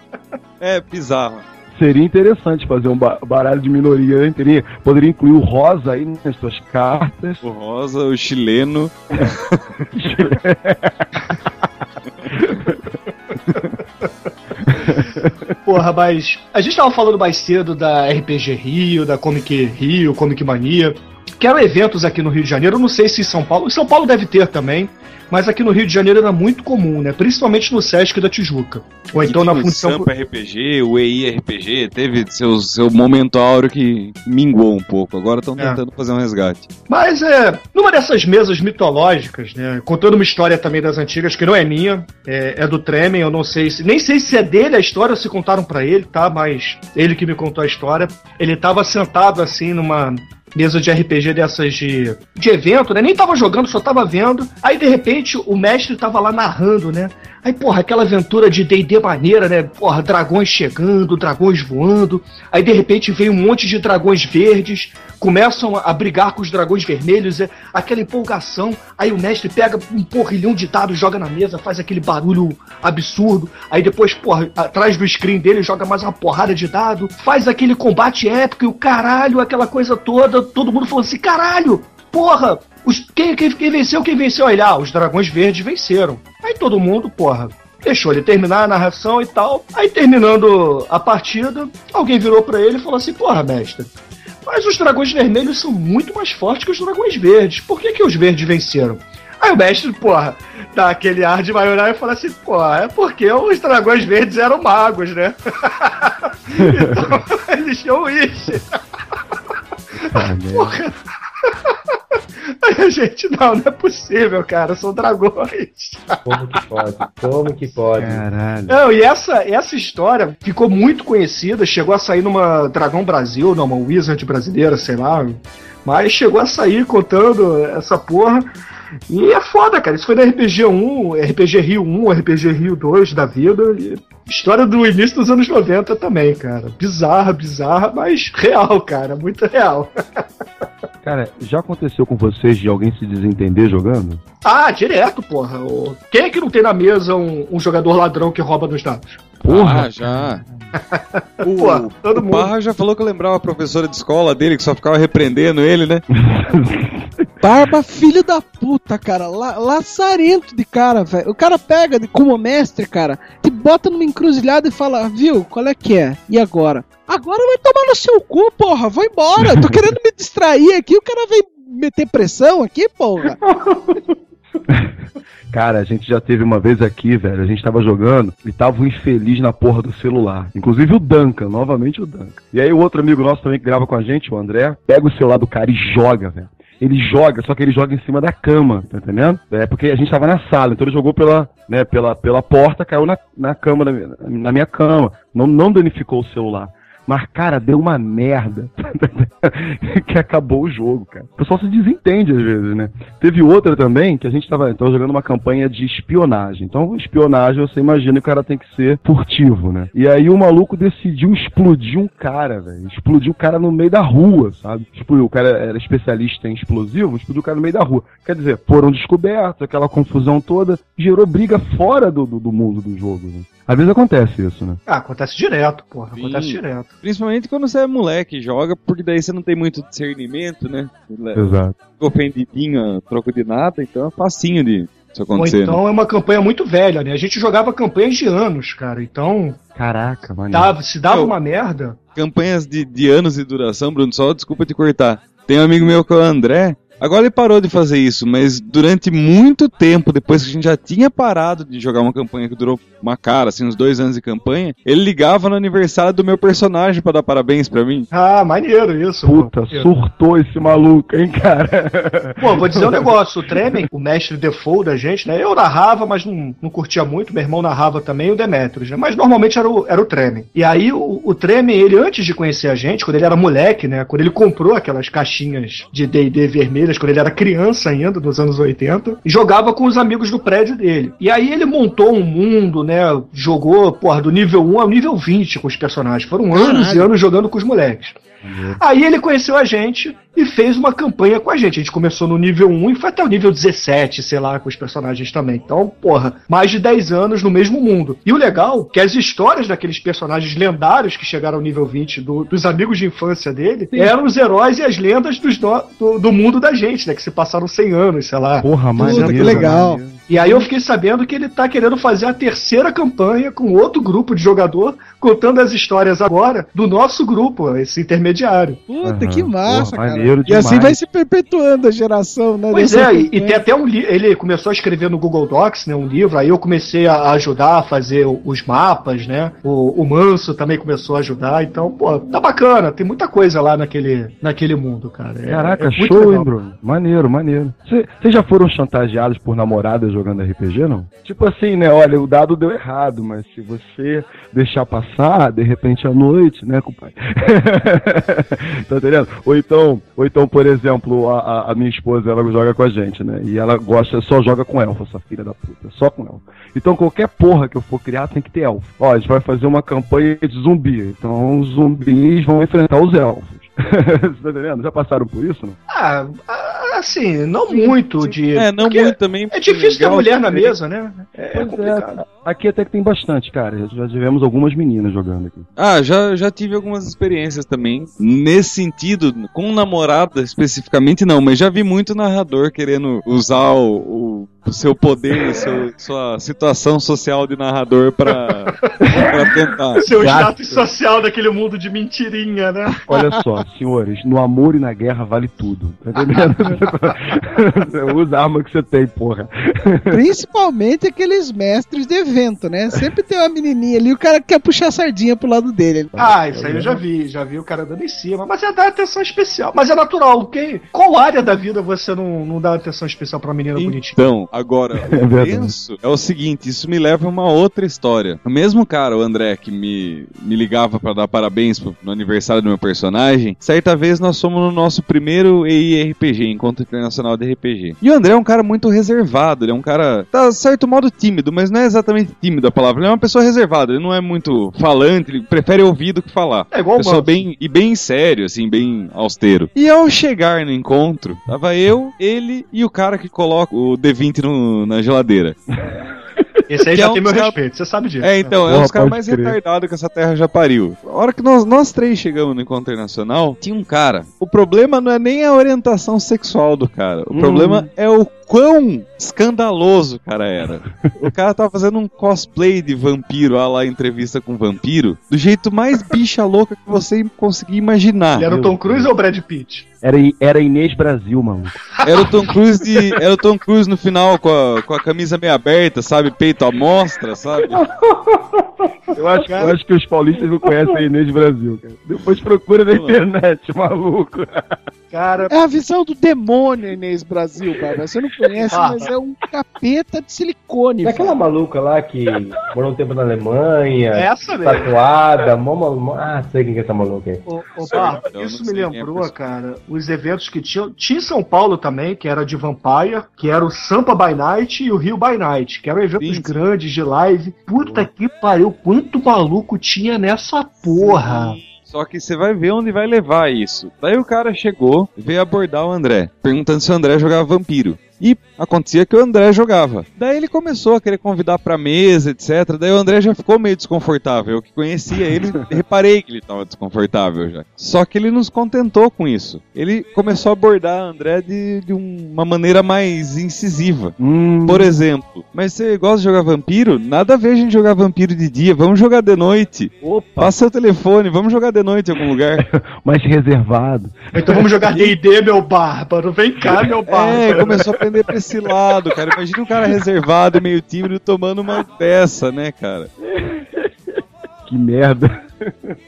É bizarro. Seria interessante fazer um ba- baralho de minoria, hein? Teria, poderia incluir o rosa aí nas suas cartas. O rosa, o chileno. (laughs) (laughs) Porra, mas a gente tava falando mais cedo da RPG Rio, da Comic Rio, Comic Mania, que eram eventos aqui no Rio de Janeiro. Não sei se em São Paulo. Em São Paulo deve ter também, mas aqui no Rio de Janeiro era muito comum, né? Principalmente no Sesc da Tijuca. Ou então na o função. Sampa RPG, o EI RPG, teve seu, seu momento áureo que minguou um pouco. Agora estão É. tentando fazer um resgate. Mas é, numa dessas mesas mitológicas, né, contando uma história também das antigas, que não é minha, é, é do Tremen, eu não sei se, nem sei se é dele a história ou se contaram pra ele, tá, mas ele que me contou a história, ele tava sentado assim numa mesa de RPG dessas de, de evento, né, nem tava jogando, só tava vendo, aí de repente o mestre tava lá narrando, né, Aí, porra, aquela aventura de D&D maneira, né? Porra, dragões chegando, dragões voando. Aí, de repente, veio um monte de dragões verdes começam a brigar com os dragões vermelhos, é aquela empolgação. Aí o mestre pega um porrilhão de dados, joga na mesa, faz aquele barulho absurdo. Aí depois, porra, atrás do screen dele joga mais uma porrada de dado, faz aquele combate épico e o caralho, aquela coisa toda, todo mundo falando assim: caralho, porra, os, quem, quem, quem venceu, quem venceu? Aí, ah, os dragões verdes venceram. Aí todo mundo, porra, deixou ele terminar a narração e tal. Aí terminando a partida, alguém virou pra ele e falou assim: Porra, mestre, mas os dragões vermelhos são muito mais fortes que os dragões verdes. Por que, que os verdes venceram? Aí o mestre, porra, dá aquele ar de maioral e fala assim, porra, é porque os dragões verdes eram magos, né? (laughs) então, (laughs) eles tinham Wish. Ah, porra. Aí a gente, não, não é possível, cara, são dragões. Como que pode? Como que pode? Caralho. Não, e essa, essa história ficou muito conhecida, chegou a sair numa Dragão Brasil, numa Wizard brasileira, sei lá. Mas chegou a sair contando essa porra. E é foda, cara. Isso foi na RPG 1, RPG Rio 1, RPG Rio 2 da vida. E história do início dos anos 90 também, cara. Bizarra, bizarra, mas real, cara. Muito real. (laughs) Cara, já aconteceu com vocês de alguém se desentender jogando? Ah, direto, porra. Quem é que não tem na mesa um, um jogador ladrão que rouba nos dados? Porra! Ah, já. (laughs) O, Pô, todo o mundo. Parra já falou que eu lembrava a professora de escola dele que só ficava repreendendo ele, né? (laughs) Barba, filho da puta, cara. La laçarento de cara, velho. O cara pega de- como mestre, cara, te bota numa encruzilhada e fala, viu, qual é que é? E agora? Agora vai tomar no seu cu, porra. Vou embora. Tô (laughs) querendo me distrair aqui. O cara vem meter pressão aqui, porra. (laughs) Cara, a gente já teve uma vez aqui, velho. A gente tava jogando e tava um infeliz na porra do celular. Inclusive o Duncan, novamente o Duncan. E aí o outro amigo nosso também que grava com a gente, o André, pega o celular do cara e joga, velho. Ele joga, só que ele joga em cima da cama, tá entendendo? É porque a gente tava na sala, então ele jogou pela, né, pela, pela porta, caiu na, na cama, na, minha- na minha cama. Não, não danificou o celular. Mas, cara, deu uma merda (laughs) que acabou o jogo, cara. O pessoal se desentende às vezes, né? Teve outra também que a gente tava, tava jogando uma campanha de espionagem. Então, espionagem, você imagina que o cara tem que ser furtivo, né? E aí o maluco decidiu explodir um cara, velho. Explodiu o cara no meio da rua, sabe? Explodiu, o cara era especialista em explosivo, explodiu o cara no meio da rua. Quer dizer, foram descobertos, aquela confusão toda, gerou briga fora do, do, do mundo do jogo, né? Às vezes acontece isso, né? Ah, acontece direto, porra. Sim. Acontece direto. Principalmente quando você é moleque e joga, porque daí você não tem muito discernimento, né? Exato. Ficou ofendidinho a troco de nada, então é facinho de isso Ou acontecer. né? então é uma campanha muito velha, né? A gente jogava campanhas de anos, cara. Então, Caraca, mano. dava, se dava Eu- uma merda. campanhas de, de anos de duração, Bruno, só desculpa te cortar. Tem um amigo meu que é o André. Agora ele parou de fazer isso, mas durante muito tempo, depois que a gente já tinha parado de jogar uma campanha que durou uma cara, assim, uns dois anos de campanha, ele ligava no aniversário do meu personagem pra dar parabéns pra mim. Ah, maneiro isso. Puta, surtou esse maluco, hein, cara? (laughs) Pô, vou dizer um negócio, o Tremen, o mestre default da gente, né? Eu narrava, mas não, não curtia muito, meu irmão narrava também, o Demetrius, né? Mas normalmente era o, era o Tremen. E aí o, o Tremen, ele antes de conhecer a gente, quando ele era moleque, né? Quando ele comprou aquelas caixinhas de D&D vermelhas, quando ele era criança ainda, nos anos 80, e jogava com os amigos do prédio dele. E aí ele montou um mundo, né? Jogou, porra, do nível 1 ao nível 20 com os personagens. Foram anos e anos jogando com os moleques. Aí ele conheceu a gente e fez uma campanha com a gente. A gente começou no nível 1 e foi até o nível 17, sei lá, com os personagens também. Então, porra, mais de 10 anos no mesmo mundo. E o legal é que as histórias daqueles personagens lendários que chegaram ao nível 20, do- dos amigos de infância dele, eram os heróis e as lendas dos no- do, do mundo da gente, né? Que se passaram 100 anos, sei lá. Porra, Puta, maneiro. que legal. maneiro. E aí eu fiquei sabendo que ele tá querendo fazer a terceira campanha com outro grupo de jogador, contando as histórias agora do nosso grupo, esse intermediário. Puta, Aham. que massa, Porra, cara. maneiro E assim demais. vai se perpetuando a geração, né? Pois é, e, e tem até um livro. Ele começou a escrever no Google Docs, né? Um livro, aí eu comecei a ajudar a fazer os mapas, né? O, o Manso também começou a ajudar, então, pô, tá bacana, tem muita coisa lá naquele, naquele mundo, cara. É- Caraca, é show, legal. hein, Bruno? Maneiro, maneiro. Vocês já foram chantageados por namoradas jogando RPG, não? Tipo assim, né? Olha, o dado deu errado, mas se você deixar passar, de repente à noite, né, compadre? (laughs) tá entendendo? Ou então, ou então, por exemplo, a, a- minha esposa, ela joga com a gente, né? E ela gosta, só joga com elfo, essa filha da puta. Só com elfo. Então qualquer porra que eu for criar tem que ter elfo. Ó, a gente vai fazer uma campanha de zumbi. Então os zumbis vão enfrentar os elfos. (laughs) Você tá entendendo? Já passaram por isso, não? Ah, assim, não muito de. É, não porque muito também. É difícil ter legal, mulher na mesa, né? É, Pois é, complicado. Aqui até que tem bastante, cara. Já tivemos algumas meninas jogando aqui. Ah, já, já tive algumas experiências também. Nesse sentido, com namorada especificamente não, mas já vi muito narrador querendo usar o, o- seu poder, e seu- sua situação social de narrador pra, pra tentar. Seu Gato. status social daquele mundo de mentirinha, né? Olha só, senhores, no amor e na guerra vale tudo. Tá entendendo? (laughs) Você usa a arma que você tem, porra. Principalmente aqueles mestres de evento, né? Sempre tem uma menininha ali, o cara quer puxar a sardinha pro lado dele. Ah, isso aí eu já vi, já vi o cara dando em cima, mas é dar atenção especial. Mas é natural, quem, qual área da vida você não, não dá atenção especial pra menina bonitinha? Então, agora, (laughs) É o tenso é o seguinte, isso me leva a uma outra história. O mesmo cara, o André, que me, me ligava pra dar parabéns pro- no aniversário do meu personagem, certa vez nós fomos no nosso primeiro EIRPG, Encontro Internacional de RPG. E o André é um cara muito reservado, ele é um cara, tá certo modo tímido, mas não é exatamente tímido a palavra, ele é uma pessoa reservada, ele não é muito falante, ele prefere ouvir do que falar. É igual Pessoa bem, e bem sério, assim, bem austero. E ao chegar no encontro, tava eu, ele e o cara que coloca o D20 no- na geladeira. Esse aí Que já é um tem meu cara- respeito, você sabe disso. É, então, é Porra, os caras mais retardados que essa terra já pariu. A hora que nós, nós três chegamos no encontro internacional, tinha um cara. O problema não é nem a orientação sexual do cara. O Hum. problema é o quão escandaloso o cara era. O cara tava fazendo um cosplay de vampiro, ah lá, entrevista com vampiro, do jeito mais bicha louca que você conseguir imaginar. Ele era o Tom Cruise ou o Brad Pitt? Era, era Inês Brasil, mano. Era o Tom Cruise de, era o Tom Cruise no final com a, com a camisa meio aberta, sabe? Peito à mostra, sabe? Eu acho, eu acho que os paulistas não conhecem a Inês Brasil, cara. Depois procura na internet, maluco. Cara, É a visão do demônio, Inês Brasil, cara. Você não conhece, Ah. mas é um capeta de silicone. Daquela velho. maluca lá que morou um tempo na Alemanha, é essa mesmo. tatuada, mó malu- Ah, sei quem que é essa maluca aí. Ô, ô, Eu isso me é lembrou, cara, os eventos que tinham. Tinha em São Paulo também, que era de Vampire, que era o Sampa by Night e o Rio by Night, que eram eventos Sim, sim. grandes de live. Puta que pariu, quanto maluco tinha nessa porra. Só que você vai ver onde vai levar isso. Daí o cara chegou, veio abordar o André, perguntando se o André jogava vampiro. E acontecia que o André jogava. Daí ele começou a querer convidar pra mesa, etc. Daí o André já ficou meio desconfortável. Eu que conhecia ele, (laughs) reparei que ele tava desconfortável já. Só que ele nos contentou com isso. Ele começou a abordar o André de, de uma maneira mais incisiva. Hum, Por exemplo, mas você gosta de jogar vampiro? Nada a ver a gente jogar vampiro de dia, vamos jogar de noite. opa, Passa seu telefone, vamos jogar de noite em algum lugar. (laughs) mais reservado. Então vamos jogar DD, meu bárbaro. Vem cá, meu É, bárbaro. começou a aprender pra esse lado, cara. Imagina um cara reservado e meio tímido tomando uma dessa, né, cara? Que merda.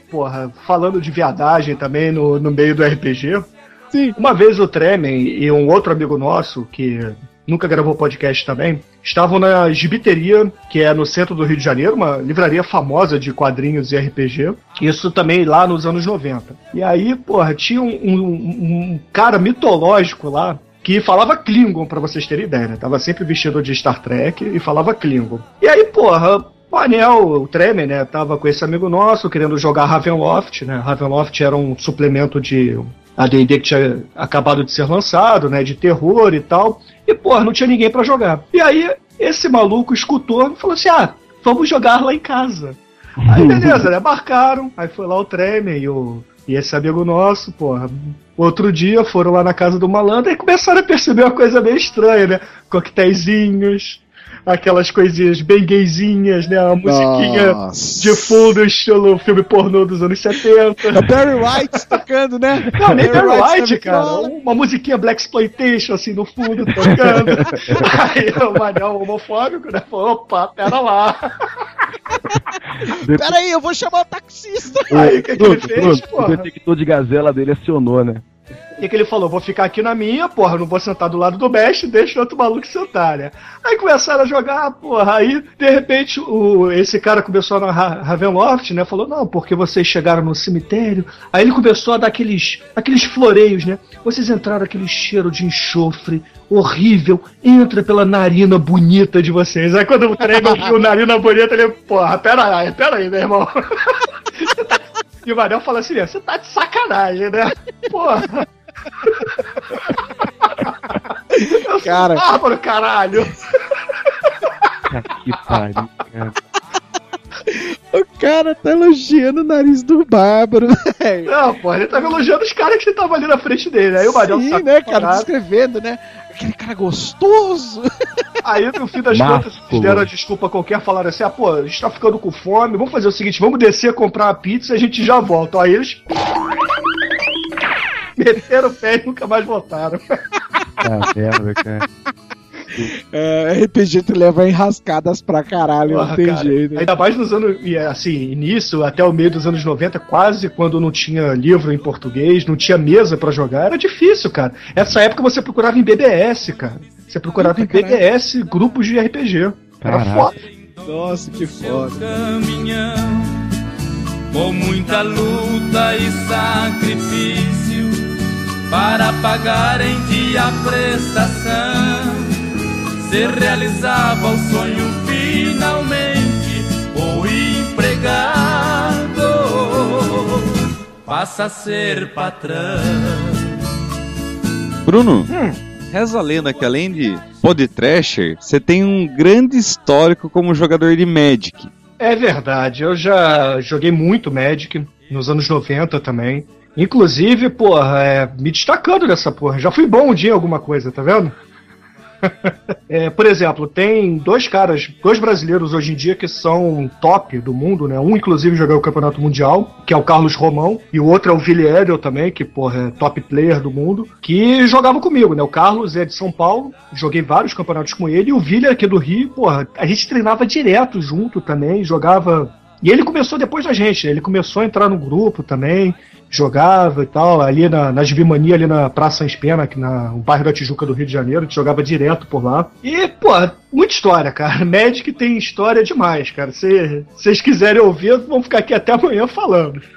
Porra, falando de viadagem também no, no meio do RPG. Sim. Uma vez o Tremen e um outro amigo nosso, que nunca gravou podcast também, estavam na Gibiteria, que é no centro do Rio de Janeiro, uma livraria famosa de quadrinhos e RPG. Isso também lá nos anos 90. E aí, porra, tinha um, um- um cara mitológico lá que falava Klingon, pra vocês terem ideia, né? Tava sempre vestido de Star Trek e falava Klingon. E aí, porra, o Anel, o Tremen, né, tava com esse amigo nosso querendo jogar Ravenloft, né? Ravenloft era um suplemento de AD&D que tinha acabado de ser lançado, né, de terror e tal. E, porra, não tinha ninguém pra jogar. E aí, esse maluco escutou e falou assim: "Ah, vamos jogar lá em casa". Aí beleza, né? Marcaram, aí foi lá o Tremen e o e esse amigo nosso, porra, outro dia foram lá na casa do malandro e começaram a perceber uma coisa meio estranha, né? Coquetéisinhos, aquelas coisinhas bem gayzinhas, né? A musiquinha de fundo, estilo filme pornô dos anos 70. É o Barry White tocando, né? (laughs) Não, nem Barry White White, cara. vitrola. Uma musiquinha Black Exploitation, assim, no fundo, tocando. (laughs) Aí o Manel homofóbico, né? Falou, opa, pera lá. Pera aí, eu vou chamar o taxista. Aí o que, que ele fez, pronto. O detector de gazela dele acionou, né? O que, que ele falou? Vou ficar aqui na minha, porra, não vou sentar do lado do mestre, deixa o outro maluco sentar, né? Aí começaram a jogar, porra, aí, de repente, o, esse cara começou na Ra- Ravenloft, né? Falou, não, porque vocês chegaram no cemitério. Aí ele começou a dar aqueles, aqueles floreios, né? Vocês entraram aquele cheiro de enxofre horrível, entra pela narina bonita de vocês. Aí quando o Trevor (laughs) viu narina bonita, ele, porra, pera aí, pera aí, meu irmão. (laughs) E o Manel fala assim: você tá de sacanagem, né? (laughs) Porra. Eu sou Cara. bárbaro, caralho. Que pariu, cara. O cara tá elogiando o nariz do Bárbaro, (laughs) velho. Não, pô, ele tava elogiando os caras que estavam ali na frente dele. Aí o Manel Sim, tá né, cara? parado. Descrevendo, né? Aquele cara gostoso. (laughs) Aí no fim das contas, eles deram a desculpa qualquer, falaram assim: ah, pô, a gente tá ficando com fome, vamos fazer o seguinte, vamos descer, comprar uma pizza e a gente já volta. Aí eles. (laughs) Meteram o pé e nunca mais voltaram. Tá merda, cara. É, RPG te leva enrascadas pra caralho, não Porra, tem cara. jeito. né? Ainda mais nos anos. e, Assim, início, até o meio dos anos 90, quase quando não tinha livro em português, não tinha mesa pra jogar, era difícil, cara. Essa época você procurava em BBS, cara. Você procurava em Ih, caralho. BBS, grupos de RPG. Era Caraca. foda. Nossa, que foda. caminhão com muita luta e sacrifício para pagar em dia a prestação. Se realizava o sonho finalmente, o empregado passa a ser patrão. Bruno, reza a lenda que além de Podtrasher, você tem um grande histórico como jogador de Magic. É verdade, eu já joguei muito Magic nos anos 90 também. Inclusive, porra, é, me destacando nessa porra. Já fui bom um dia em alguma coisa, tá vendo? É, por exemplo, tem dois caras, dois brasileiros hoje em dia que são top do mundo, né? Um, inclusive, jogou o Campeonato Mundial, que é o Carlos Romão, e o outro é o Villiedel também, que, porra, é top player do mundo, que jogavam comigo, né? O Carlos é de São Paulo, joguei vários campeonatos com ele, e o Villier aqui do Rio, porra, a gente treinava direto junto também, jogava. E ele começou depois da gente, né? ele começou a entrar no grupo também, jogava e tal, ali na, na Divimania, ali na Praça Sans Pena, aqui na, no bairro da Tijuca do Rio de Janeiro, a gente jogava direto por lá. E, pô, muita história, cara. (laughs) Magic tem história demais, cara. Se vocês quiserem ouvir, vamos ficar aqui até amanhã falando. (laughs)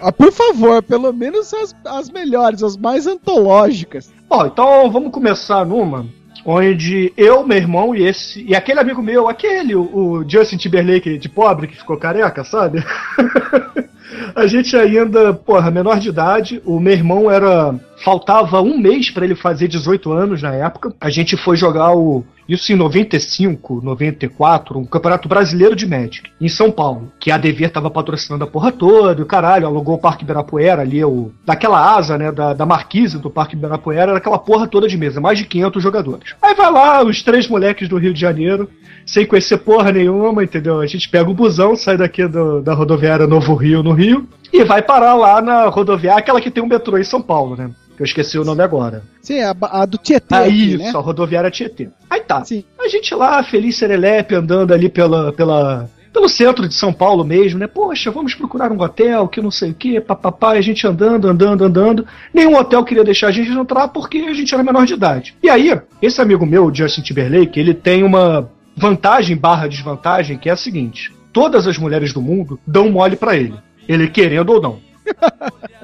Ah, por favor, pelo menos as, as melhores, as mais antológicas. Bom, então vamos começar numa onde eu, meu irmão e esse e aquele amigo meu, aquele, o, o Justin Timberlake de pobre que ficou careca, sabe? (laughs) A gente ainda, porra, menor de idade, o meu irmão era. Faltava um mês pra ele fazer 18 anos na época. A gente foi jogar o. Isso em 95, 94, um campeonato brasileiro de Magic, em São Paulo. Que a Devir tava patrocinando a porra toda, e o caralho, alugou o Parque Ibirapuera ali, o, daquela asa, né, da, da marquise do Parque Ibirapuera, era aquela porra toda de mesa, mais de 500 jogadores. Aí vai lá, os três moleques do Rio de Janeiro, sem conhecer porra nenhuma, entendeu? A gente pega o busão, sai daqui do- da rodoviária Novo Rio, no Rio, e vai parar lá na rodoviária, aquela que tem um metrô em São Paulo, né? Que eu esqueci o nome agora. Sim, a, a do Tietê Ah, isso, né? a rodoviária Tietê. Aí tá. Sim. A gente lá, feliz serelepe, andando ali pela, pela, pelo centro de São Paulo mesmo, né? Poxa, vamos procurar um hotel, que não sei o quê, papapá, e a gente andando, andando, andando. Nenhum hotel queria deixar a gente entrar porque a gente era menor de idade. E aí, esse amigo meu, o Justin Timberlake, ele tem uma vantagem barra desvantagem que é a seguinte. Todas as mulheres do mundo dão mole pra ele. Ele querendo ou não. (laughs)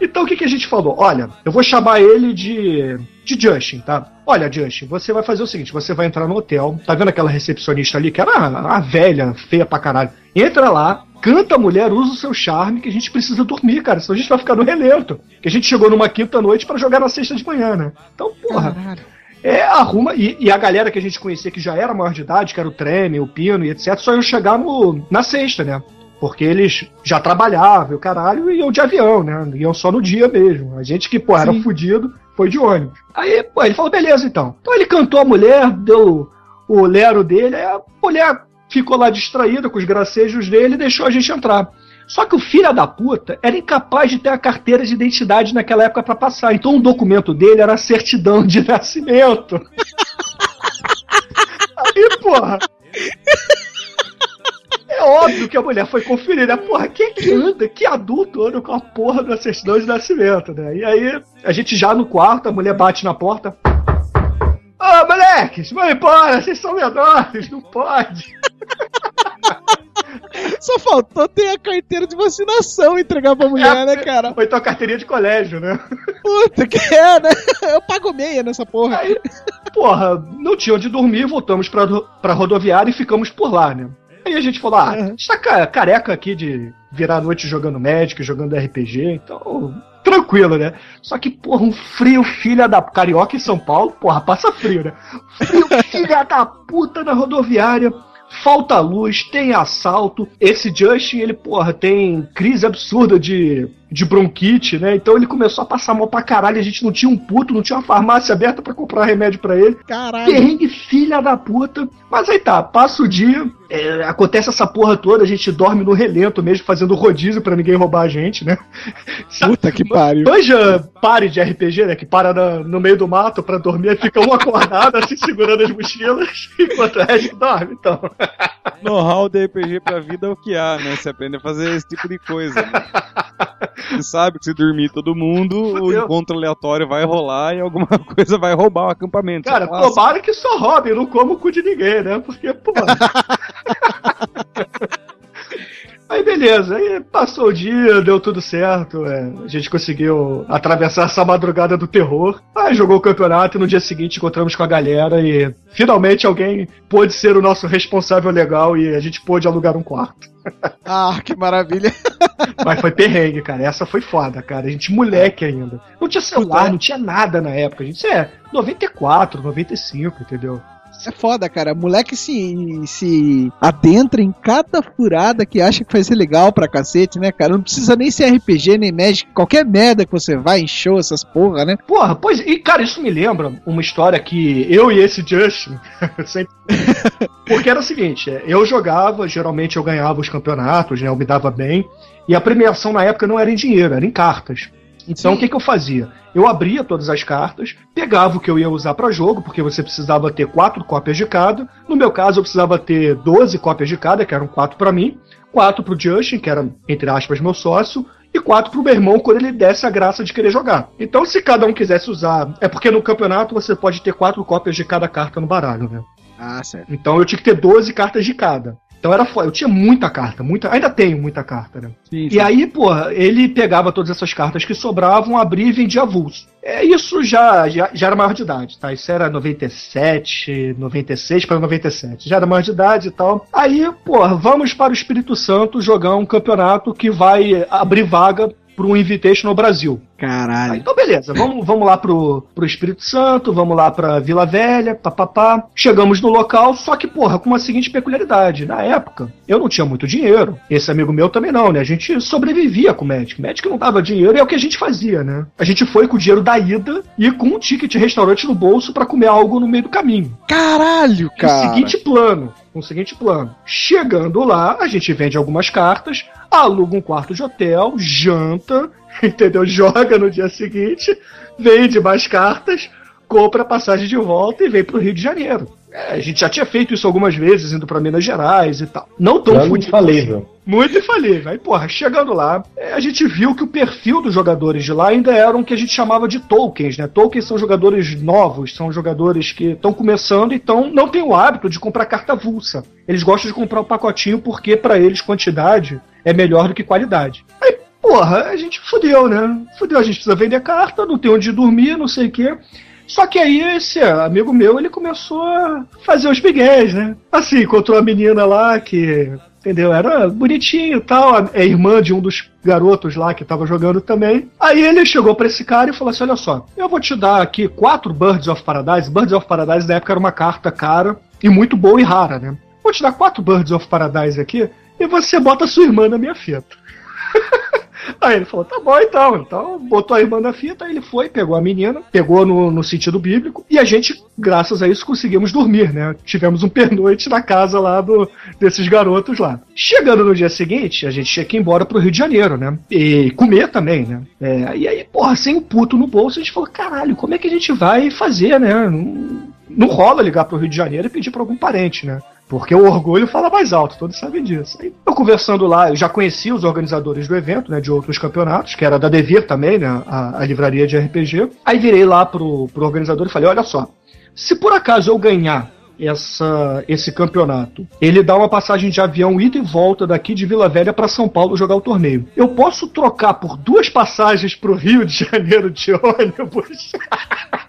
Então o que, que a gente falou? Olha, eu vou chamar ele de, de Justin, tá? Olha, Justin, você vai fazer o seguinte: você vai entrar no hotel, tá vendo aquela recepcionista ali, que era a, a velha, feia pra caralho? Entra lá, canta a mulher, usa o seu charme, que a gente precisa dormir, cara, senão a gente vai ficar no relento. Que a gente chegou numa quinta-noite pra jogar na sexta de manhã, né? Então, porra. Caralho. É, arruma. E, e a galera que a gente conhecia que já era maior de idade, que era o Treme, o Pino e etc., só iam chegar no, na sexta, né? Porque eles já trabalhavam, o caralho, e iam de avião, né? Iam só no dia mesmo. A gente que, pô, era Sim. fudido, foi de ônibus. Aí, pô, ele falou, beleza então. Então ele cantou a mulher, deu o lero dele, aí a mulher ficou lá distraída com os gracejos dele e deixou a gente entrar. Só que o filho da puta era incapaz de ter a carteira de identidade naquela época pra passar. Então o documento dele era a certidão de (laughs) nascimento. (laughs) Aí, porra. É óbvio que a mulher foi conferir, né? Porra, quem é que anda? Que adulto anda com a porra da certidão de nascimento, né? E aí, a gente já no quarto, a mulher bate na porta. Ô, moleques, vão embora, vocês são menores, não pode. (laughs) Só faltou ter a carteira de vacinação e entregar pra mulher, né, cara? Ou então a carteirinha de colégio, né? Puta que é, né? (laughs) Eu pago meia nessa porra. Aí, porra, não tinha onde dormir, voltamos pra, pra rodoviária e ficamos por lá, né? Aí a gente falou, ah, a gente tá ca- careca aqui de, virar a noite jogando Magic, jogando RPG, então tranquilo, né? Só que, porra, um frio filha da. Carioca em São Paulo, porra, passa frio, né? Frio filha da puta na rodoviária. Falta luz, tem assalto. Esse Justin, ele, porra, tem crise absurda de, de bronquite, né? Então ele começou a passar mal pra caralho. A gente não tinha um puto, não tinha uma farmácia aberta pra comprar remédio pra ele. Caralho. Perrengue, filha da puta. Mas aí tá, passa o dia, é, acontece essa porra toda, a gente dorme no relento mesmo, fazendo rodízio pra ninguém roubar a gente, né? Puta que pariu. Manja pare de RPG, né? Que para na- no meio do mato pra dormir e fica um acordado, assim, segurando as mochilas, (laughs) enquanto o resto dorme, então. (laughs) Know-how de RPG pra vida é o que há, né? Você aprende a fazer esse tipo de coisa. Né? Você sabe que se dormir todo mundo, o Fudeu. encontro aleatório vai rolar e alguma (laughs) coisa vai roubar o acampamento. Cara, é tomara que só roube, não como o cu de ninguém, né? Porque, pô. (laughs) Aí beleza, aí passou o dia, deu tudo certo, é, a gente conseguiu atravessar essa madrugada do terror, aí jogou o campeonato e no dia seguinte encontramos com a galera e finalmente alguém pôde ser o nosso responsável legal e a gente pôde alugar um quarto. (laughs) Ah, que maravilha. (laughs) Mas foi perrengue, cara, essa foi foda, cara, a gente moleque ainda. Não tinha celular, não tinha nada na época, a gente é 94, 95, entendeu? É foda, cara. Moleque se, se adentra em cada furada que acha que vai ser legal pra cacete, né, cara? Não precisa nem ser RPG, nem Magic. Qualquer merda que você vai em show, essas porra, né? Porra, pois, e cara, isso me lembra uma história que eu e esse Justin (laughs) sempre. Porque era o seguinte, é, eu jogava, geralmente eu ganhava os campeonatos, né? Eu me dava bem. E a premiação na época não era em dinheiro, era em cartas. Então o que, que eu fazia? Eu abria todas as cartas, pegava o que eu ia usar para jogo, porque você precisava ter quatro cópias de cada. No meu caso, eu precisava ter 12 cópias de cada, que eram quatro para mim, quatro pro Justin, que era, entre aspas, meu sócio, e quatro pro meu irmão quando ele desse a graça de querer jogar. Então, se cada um quisesse usar. É porque no campeonato você pode ter quatro cópias de cada carta no baralho, né? Ah, certo. Então eu tinha que ter 12 cartas de cada. Então era foda. Eu tinha muita carta, muita. Ainda tenho muita carta, né? Sim, E aí, porra, ele pegava todas essas cartas que sobravam, abria e vendia avulso. É, isso já, já, já era maior de idade, tá? Isso era 97, 96 para 97. Já era maior de idade e tal. Aí, porra, vamos para o Espírito Santo jogar um campeonato que vai abrir vaga para um Invitation no Brasil. Caralho. então beleza, vamos, vamos lá pro, pro Espírito Santo, vamos lá pra Vila Velha, papapá. Chegamos no local, só que, porra, com uma seguinte peculiaridade. Na época, eu não tinha muito dinheiro. Esse amigo meu também não, né? A gente sobrevivia com o Magic. Magic não dava dinheiro e é o que a gente fazia, né? A gente foi com o dinheiro da ida e com um ticket restaurante no bolso pra comer algo no meio do caminho. Caralho, Com o cara. seguinte plano. Com o seguinte plano. Chegando lá, a gente vende algumas cartas, aluga um quarto de hotel, janta, (laughs) entendeu? Joga no dia seguinte, vende mais cartas, compra a passagem de volta e vem pro Rio de Janeiro. É, a gente já tinha feito isso algumas vezes, indo pra Minas Gerais e tal. Não tão Plano fudido infalível. muito infalível. Aí, porra, chegando lá, é, a gente viu que o perfil dos jogadores de lá ainda eram o que a gente chamava de tokens, né? Tokens são jogadores novos, são jogadores que estão começando então não têm o hábito de comprar carta avulsa. Eles gostam de comprar o pacotinho porque para eles quantidade é melhor do que qualidade. Aí, porra, a gente fudeu, né? Fudeu, a gente precisa vender carta, não tem onde dormir, não sei o quê. Só que aí esse amigo meu, ele começou a fazer os bigués, né? Assim, encontrou a menina lá que, entendeu? Era bonitinho e tal, é irmã de um dos garotos lá que tava jogando também. Aí ele chegou pra esse cara e falou assim: Olha só, eu vou te dar aqui quatro Birds of Paradise. Birds of Paradise na época era uma carta cara e muito boa e rara, né? Vou te dar quatro Birds of Paradise aqui e você bota sua irmã na minha fita. (laughs) Aí ele falou, tá bom então. Então botou a irmã na fita, ele foi, pegou a menina, pegou no, no sentido bíblico, e a gente, graças a isso, conseguimos dormir, né? Tivemos um pernoite na casa lá do, desses garotos lá. Chegando no dia seguinte, a gente tinha que ir embora pro Rio de Janeiro, né? E comer também, né? É, e aí, porra, sem o puto no bolso, a gente falou, caralho, como é que a gente vai fazer, né? Não, não rola ligar pro Rio de Janeiro e pedir pra algum parente, né? Porque o orgulho fala mais alto, todos sabem disso. Aí, eu conversando lá, eu já conhecia os organizadores do evento, né, de outros campeonatos, que era da Devir também, né, a, a livraria de RPG. Aí virei lá pro, pro organizador e falei, olha só, se por acaso eu ganhar essa, esse campeonato, ele dá uma passagem de avião ida e volta daqui de Vila Velha para São Paulo jogar o torneio. Eu posso trocar por duas passagens pro Rio de Janeiro de (laughs) ônibus? (laughs)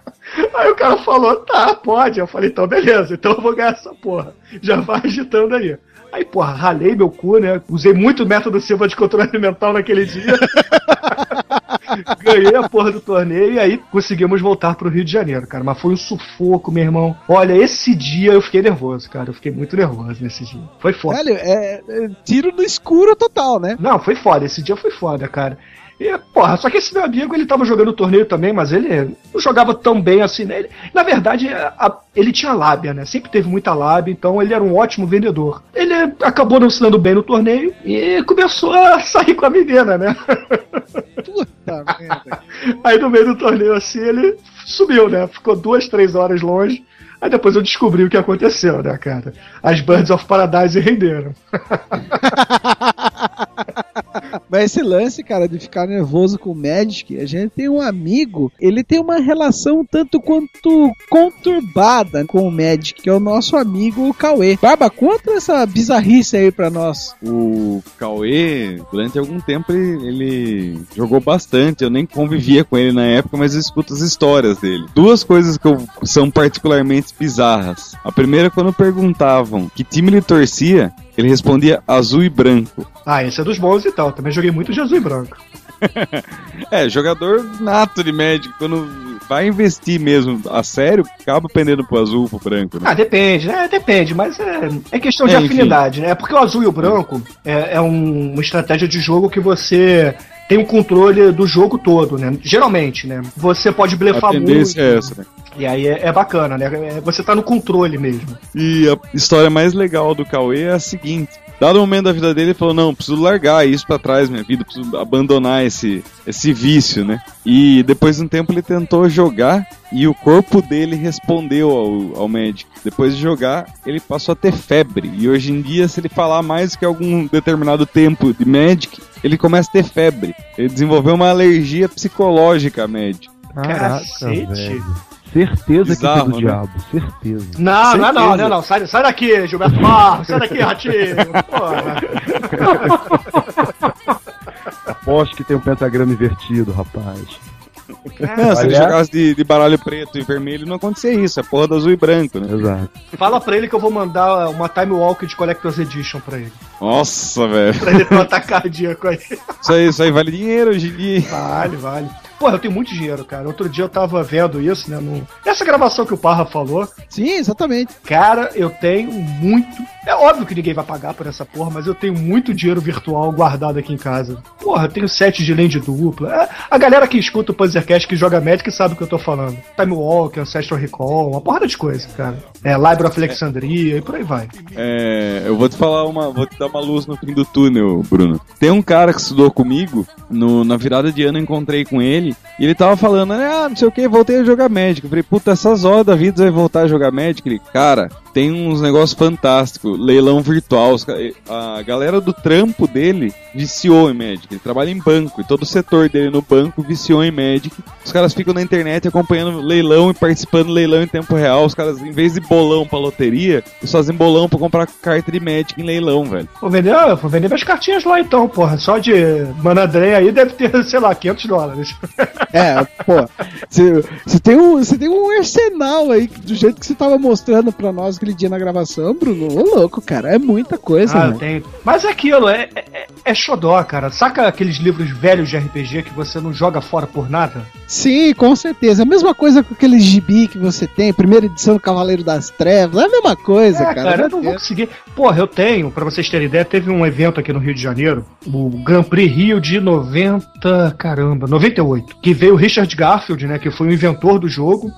Aí o cara falou, tá, pode. Eu falei, então beleza, então eu vou ganhar essa porra. Já vai agitando aí. Aí, porra, ralei meu cu, né? Usei muito método Silva de controle mental naquele dia. (laughs) Ganhei a porra do torneio e aí conseguimos voltar pro Rio de Janeiro, cara. Mas foi um sufoco, meu irmão. Olha, esse dia eu fiquei nervoso, cara. Eu fiquei muito nervoso nesse dia. Foi foda. Velho, é, é tiro no escuro total, né? Não, foi foda. Esse dia foi foda, cara. E, porra, só que esse meu amigo, ele tava jogando o torneio também, mas ele não jogava tão bem assim, né? Ele, na verdade, a- ele tinha lábia, né? Sempre teve muita lábia, então ele era um ótimo vendedor. Ele acabou não se dando bem no torneio e começou a sair com a menina, né? (laughs) Puta merda. Aí no meio do torneio assim, ele sumiu, né? Ficou duas, três horas longe. Aí depois eu descobri o que aconteceu, né, cara? As Birds of Paradise renderam. (laughs) Mas esse lance, cara, de ficar nervoso com o Magic, a gente tem um amigo, ele tem uma relação tanto quanto conturbada com o Magic, que é o nosso amigo Cauê. Barba, conta essa bizarrice aí pra nós. O Cauê, durante algum tempo, ele, ele jogou bastante. Eu nem convivia com ele na época, mas eu escuto as histórias dele. Duas coisas que eu- são particularmente bizarras. A primeira, quando perguntavam que time ele torcia, ele respondia azul e branco. Ah, esse é dos bons e tal. Também joguei muito de azul e branco. (laughs) É, jogador nato de Magic, quando vai investir mesmo a sério, acaba pendendo pro azul, pro branco. Né? Ah, depende, né? Depende, mas é, é questão de É, enfim. afinidade, né? Porque o azul e o branco é, é um- uma estratégia de jogo que você tem o controle do jogo todo, né? Geralmente, né? Você pode a blefar tendência muito. é essa, né? E aí é, é bacana, né? É- Você tá no controle mesmo. E a história mais legal do Cauê é a seguinte. Dado o momento da vida dele, ele falou: Não, preciso largar isso pra trás, minha vida, preciso abandonar esse, esse vício, né? E depois de um tempo ele tentou jogar e o corpo dele respondeu ao, ao médico. Depois de jogar, ele passou a ter febre. E hoje em dia, se ele falar mais que algum determinado tempo de Magic, ele começa a ter febre. Ele desenvolveu uma alergia psicológica a Magic. Caraca, Cacete. velho. Certeza Bizarro, que é do né? diabo, certeza. Não, não é não, Certeza. não é não. Sai, sai daqui, Gilberto Barros. Sai daqui, Ratinho. Porra. Aposto que tem um pentagrama invertido, rapaz. Não, se ele jogasse de, de baralho preto e vermelho, não acontecia isso. É porra do azul e branco, né? Exato. Fala pra ele que eu vou mandar uma Time Walk de Collector's Edition pra ele. Nossa, velho. Pra ele ter um ataque cardíaco aí. Isso aí, isso aí vale dinheiro hoje em dia. Vale, vale. Porra, eu tenho muito dinheiro, cara. Outro dia eu tava vendo isso, né? No... Essa gravação que o Parra falou. Sim, exatamente. Cara, eu tenho muito. É óbvio que ninguém vai pagar por essa porra, mas eu tenho muito dinheiro virtual guardado aqui em casa. Porra, eu tenho sete de lente dupla. É, a galera que escuta o Panzercast que joga Magic sabe o que eu tô falando. Time Walker, Ancestral Recall, uma porrada de coisa, cara. É, Library of Alexandria e por aí vai. É, eu vou te falar uma. Vou te dar uma luz no fim do túnel, Bruno. Tem um cara que estudou comigo, no, na virada de ano eu encontrei com ele, e ele tava falando, ah, não sei o que, voltei a jogar Magic. Eu falei, puta, essas horas da vida você vai voltar a jogar Magic? Ele, cara, tem uns negócios fantásticos, leilão virtual. A galera do trampo dele viciou em Magic. Ele trabalha em banco, e todo o setor dele no banco viciou em Magic. Os caras ficam na internet acompanhando leilão e participando do leilão em tempo real. Os caras, em vez de bolão pra loteria, eles fazem bolão pra comprar carta de Magic em leilão, velho. Vou vender, ah, vou vender minhas cartinhas lá então, porra. Só de Manadré aí deve ter, (laughs) sei lá, 500 dólares. (laughs) É, pô. Você tem, um, você tem um arsenal aí, do jeito que você tava mostrando pra nós aquele dia na gravação, Bruno. Ô, louco, cara. É muita coisa, Ah, né? tem. Mas é aquilo, é, é, é xodó, cara. Saca aqueles livros velhos de RPG que você não joga fora por nada? Sim, com certeza. A mesma coisa com aquele gibi que você tem, primeira edição do Cavaleiro das Trevas. É a mesma coisa, é, cara. eu não vou conseguir. Porra, eu tenho, pra vocês terem ideia, teve um evento aqui no Rio de Janeiro, o Grand Prix Rio de 90, caramba, 98, que veio o Richard Garfield, né, que foi o inventor do jogo,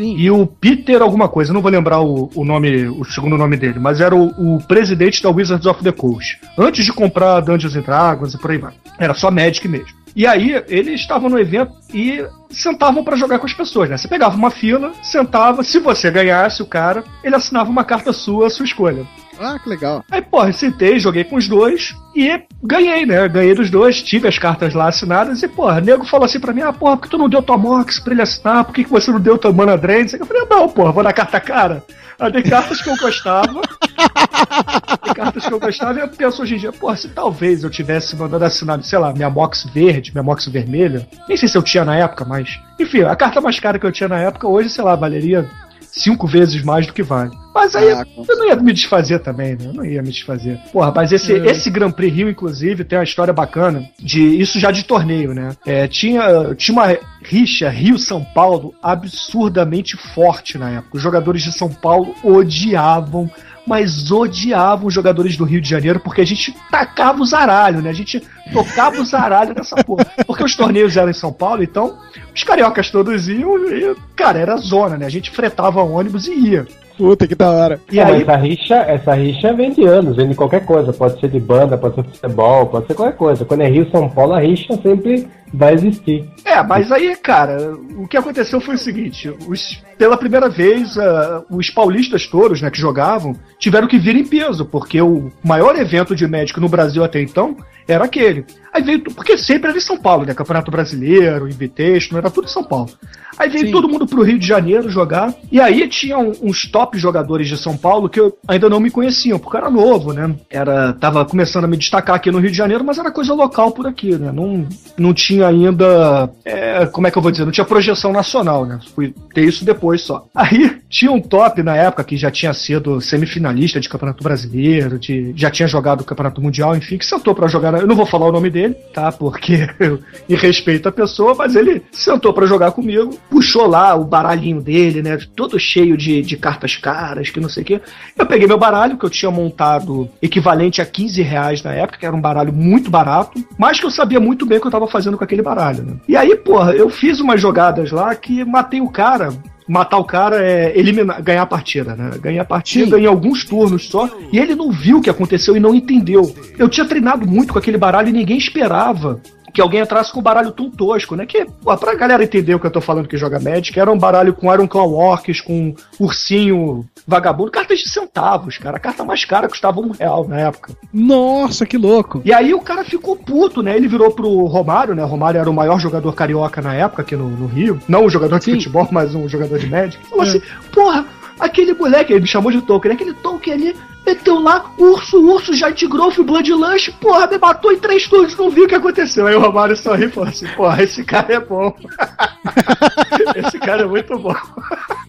Sim. e o Peter alguma coisa, não vou lembrar o, o nome, o segundo nome dele, mas era o, o presidente da Wizards of the Coast. Antes de comprar Dungeons and Dragons e por aí vai. Era só Magic mesmo. E aí, eles estavam no evento e sentavam pra jogar com as pessoas, né? Você pegava uma fila, sentava, se você ganhasse o cara, ele assinava uma carta sua, a sua escolha. Ah, que legal. Aí, porra, sentei, joguei com os dois e ganhei, né? Ganhei dos dois, tive as cartas lá assinadas e, porra, nego falou assim pra mim: ah, porra, por que tu não deu tua Mox pra ele assinar? Por que, que você não deu tua Mana Drain? Eu falei: não, porra, vou dar carta cara. Aí dei cartas que eu gostava. (laughs) dei cartas que eu gostava e eu penso hoje em dia, porra, se talvez eu tivesse mandado assinar, sei lá, minha Mox verde, minha Mox vermelha, nem sei se eu tinha na época, mas. Enfim, a carta mais cara que eu tinha na época, hoje, sei lá, valeria cinco vezes mais do que vale. Mas aí Ah, eu não ia me desfazer também, né? Eu não ia me desfazer. Porra, mas esse, É. esse Grand Prix Rio, inclusive, tem uma história bacana de isso já de torneio, né? É, tinha, tinha uma rixa Rio-São Paulo absurdamente forte na época. Os jogadores de São Paulo odiavam mas odiavam os jogadores do Rio de Janeiro porque a gente tacava o zaralho, né? A gente tocava o zaralho nessa porra. Porque os torneios eram em São Paulo, então os cariocas todos iam e, cara, era zona, né? A gente fretava ônibus e ia. Puta que da hora. E É, aí, essa rixa, essa rixa vem de anos, vem de qualquer coisa. Pode ser de banda, pode ser futebol, pode ser qualquer coisa. Quando é Rio São Paulo, a rixa sempre vai existir. É, mas aí, cara, o que aconteceu foi o seguinte: os- pela primeira vez, ah, os paulistas todos, né, que jogavam, tiveram que vir em peso, porque o maior evento de médico no Brasil até então era aquele. Aí veio, porque sempre era em São Paulo, né? Campeonato Brasileiro, Invitation, era tudo em São Paulo. Aí veio Sim. todo mundo pro Rio de Janeiro jogar. E aí tinha um- uns top jogadores de São Paulo que eu ainda não me conheciam, porque era novo, né? Era, tava começando a me destacar aqui no Rio de Janeiro, mas era coisa local por aqui, né? Não, não tinha ainda. é, como é que eu vou dizer? Não tinha projeção nacional, né? Fui ter isso depois só. Aí tinha um top na época que já tinha sido semifinalista de Campeonato Brasileiro, de, já tinha jogado o Campeonato Mundial, enfim, que sentou pra jogar. Eu não vou falar o nome dele, tá? Porque eu respeito à pessoa, mas ele sentou pra jogar comigo, puxou lá o baralhinho dele, né? Todo cheio de, de cartas caras, que não sei o quê. Eu peguei meu baralho, que eu tinha montado equivalente a 15 reais na época, que era um baralho muito barato, mas que eu sabia muito bem o que eu tava fazendo com aquele baralho, né? E aí, porra, eu fiz umas jogadas lá que matei o cara. Matar o cara é eliminar, ganhar a partida, né? Ganhar a partida em alguns turnos só. E ele não viu o que aconteceu e não entendeu. Eu tinha treinado muito com aquele baralho e ninguém esperava que alguém entrasse com um baralho tão tosco, né? Que, pô, pra galera entender o que eu tô falando que joga Magic, era um baralho com Iron Claw Orcs, com ursinho vagabundo, cartas de centavos, cara. A carta mais cara custava um real na época. Nossa, que louco. E aí o cara ficou puto, né? Ele virou pro Romário, né? O Romário era o maior jogador carioca na época aqui no, no Rio. Não um jogador de Sim. futebol, mas um jogador de Magic. Falou É. assim, porra, aquele moleque, ele me chamou de Tolkien, aquele Tolkien ali meteu lá urso, urso, Giant Growth, Bloodlust, porra, me matou em três turnos, não viu o que aconteceu. Aí o Romário sorriu e falou assim, porra, esse cara é bom. (laughs) esse cara é muito bom. (laughs)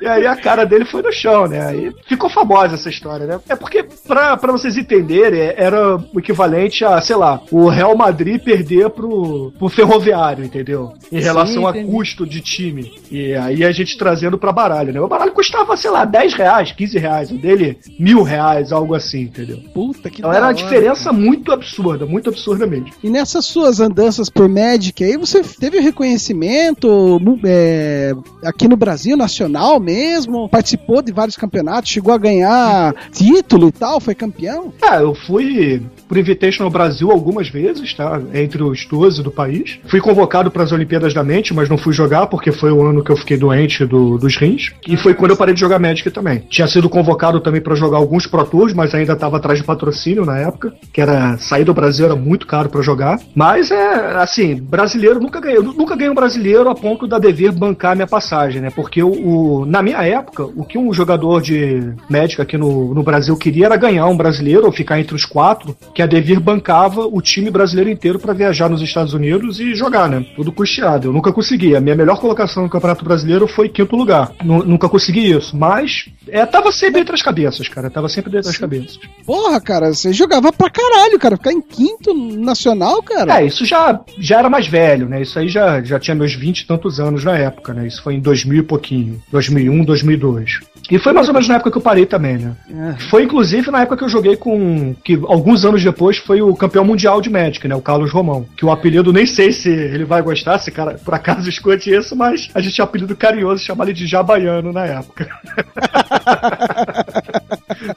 E aí a cara dele foi no chão, né? Aí ficou famosa essa história, né? É porque, pra, pra vocês entenderem, era o equivalente a, sei lá, o Real Madrid perder pro, pro Ferroviário, entendeu? Em Sim, relação a entendi. custo de time. E aí a gente trazendo pra baralho, né? O baralho custava, sei lá, 10 reais, 15 reais. O dele, mil reais, algo assim, entendeu? Puta que Então era uma hora, diferença cara. muito absurda, muito absurda mesmo. E nessas suas andanças por Magic aí, você teve reconhecimento é, aqui no Brasil, nacional mesmo? Participou de vários campeonatos, chegou a ganhar título e tal, foi campeão? Ah, eu fui pro Invitational Brasil algumas vezes, tá? Entre os 12 do país. Fui convocado para as Olimpíadas da Mente, mas não fui jogar porque foi o ano que eu fiquei doente do- dos rins. E foi quando eu parei de jogar Magic também. Tinha sido convocado também para jogar alguns Pro Tours, mas ainda tava atrás de patrocínio na época, que era sair do Brasil era muito caro para jogar. Mas é assim, brasileiro nunca ganhei, nunca ganhei um brasileiro a ponto da Devir bancar minha passagem, né? Porque o, o- na minha época, o que um jogador de Magic aqui no, no Brasil queria era ganhar um brasileiro ou ficar entre os quatro, que a Devir bancava o time brasileiro inteiro para viajar nos Estados Unidos e jogar, né? Tudo custeado. Eu nunca consegui. A minha melhor colocação no Campeonato Brasileiro foi quinto lugar. Nu- nunca consegui isso, mas é, tava sempre entre as cabeças, cara. Tava sempre entre as cabeças. Porra, cara, você jogava pra caralho, cara. Ficar em quinto nacional, cara. É, isso já, já era mais velho, né? Isso aí já, já tinha meus 20 e tantos anos na época, né? Isso foi em 2000 e pouquinho. 2001, 2002. E foi mais ou menos na época que eu parei também, né? É. Foi inclusive na época que eu joguei com. que alguns anos depois foi o campeão mundial de Magic, né? O Carlos Romão. Que o apelido, nem sei se ele vai gostar, se cara por acaso (laughs) escute isso, mas a gente tinha um apelido carinhoso, chamava ele de Jabaiano na época. (laughs)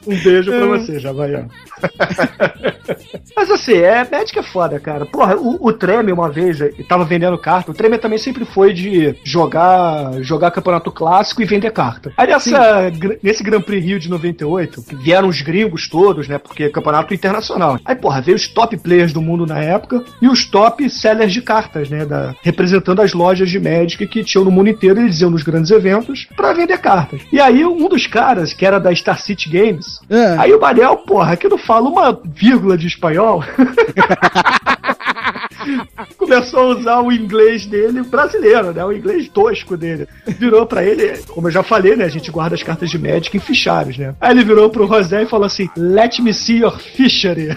Um beijo pra você, Javaiano. (laughs) Assim, é, Magic é foda, cara. Porra, o, o Treme uma vez, ele tava vendendo carta. O Treme também sempre foi de jogar jogar campeonato clássico e vender carta. Aí nessa, gr- nesse Grand Prix Rio de 98, que vieram os gringos todos, né? Porque é campeonato internacional. Aí, porra, veio os top players do mundo na época e os top sellers de cartas, né? Da, representando as lojas de Magic que tinham no mundo inteiro, eles iam nos grandes eventos pra vender cartas. E aí, um dos caras, que era da Star City Games, É. Aí o Manel, porra, que não fala uma vírgula de espanhol. (laughs) Começou a usar o inglês dele brasileiro, né? O inglês tosco dele. Virou pra ele, como eu já falei, né? A gente guarda as cartas de Magic em fichários, né? Aí ele virou pro José e falou assim: Let me see your fishery.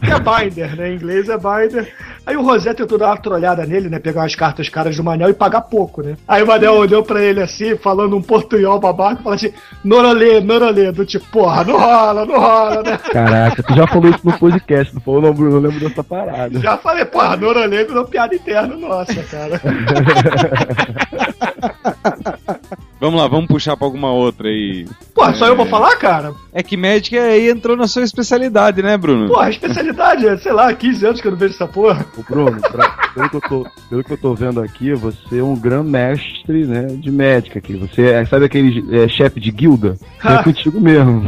que (laughs) é binder, né? Em inglês é binder. Aí o Rosé tentou dar uma trolhada nele, né? Pegar umas cartas caras do Manel e pagar pouco, né? Aí o Manel olhou pra ele assim, falando um portunhol babaca, falando assim, norolê, norolê, do tipo, porra, não rola, não rola, né? (laughs) Caraca, tu já falou isso no podcast, não falou não, Bruno? Eu lembro dessa parada. Já falei, porra, norolê virou piada interna nossa, cara. (laughs) Vamos lá, vamos puxar pra alguma outra aí. Porra, só eu vou falar, cara? É que Magic aí entrou na sua especialidade, né, Bruno? Porra, a especialidade é, sei lá, 15 anos que eu não vejo essa porra. Ô Bruno, pra- pelo, que eu tô, pelo que eu tô vendo aqui, você é um grande mestre né, de médica aqui. Você é, sabe aquele é, chefe de guilda? É (laughs) contigo mesmo.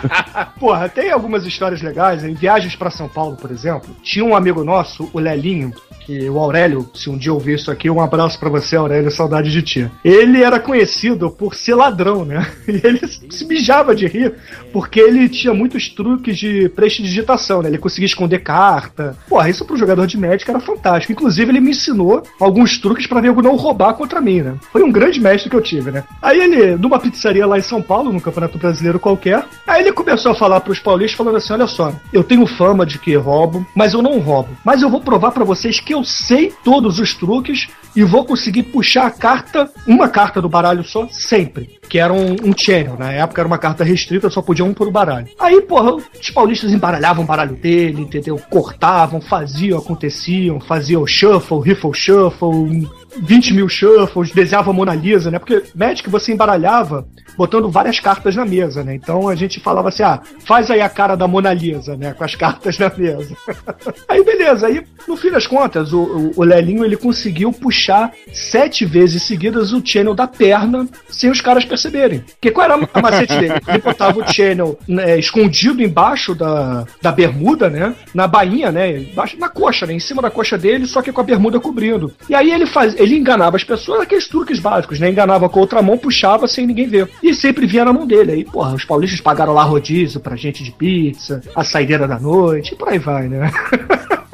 (laughs) Porra, tem algumas histórias legais. Em viagens pra São Paulo, por exemplo, tinha um amigo nosso, o Lelinho, que o Aurélio, se um dia ouvir isso aqui, um abraço pra você, Aurélio, saudade de ti. Ele era conhecido por ser ladrão, né? (laughs) E ele se mijava de rir, porque ele tinha muitos truques de prestidigitação, né? Ele conseguia esconder carta. Porra, isso pro jogador de médica era fantástico. Inclusive, ele me ensinou alguns truques pra nego não roubar contra mim, né? Foi um grande mestre que eu tive, né? Aí ele, numa pizzaria lá em São Paulo, num campeonato brasileiro qualquer, aí ele começou a falar pros paulistas, falando assim: olha só, eu tenho fama de que roubo, mas eu não roubo. Mas eu vou provar pra vocês que eu sei todos os truques e vou conseguir puxar a carta, uma carta do baralho só, sempre. Que era um, um channel. Na época era uma carta restrita, só podia um por baralho. Aí, porra, os paulistas embaralhavam o baralho dele, entendeu? Cortavam, faziam, aconteciam, faziam shuffle, riffle shuffle, 20 mil shuffles, desenhava a Mona Lisa, né? Porque Magic você embaralhava botando várias cartas na mesa, né? Então a gente falava assim, ah, faz aí a cara da Mona Lisa, né? Com as cartas na mesa. (laughs) aí beleza, aí no fim das contas, o, o Lelinho ele conseguiu puxar sete vezes seguidas o channel da perna sem os caras perceberem. Porque qual era a macete dele? Ele botava o channel né, escondido embaixo da, da bermuda, né? Na bainha, né? Embaixo, na coxa, né? Em cima da coxa dele, só que com a bermuda cobrindo. E aí ele faz, ele enganava as pessoas, aqueles truques básicos, né? Enganava com a outra mão, puxava sem ninguém ver. E sempre vinha na mão dele. Aí, porra, os paulistas pagaram lá rodízio pra gente de pizza, a saideira da noite, e por aí vai, né? (laughs)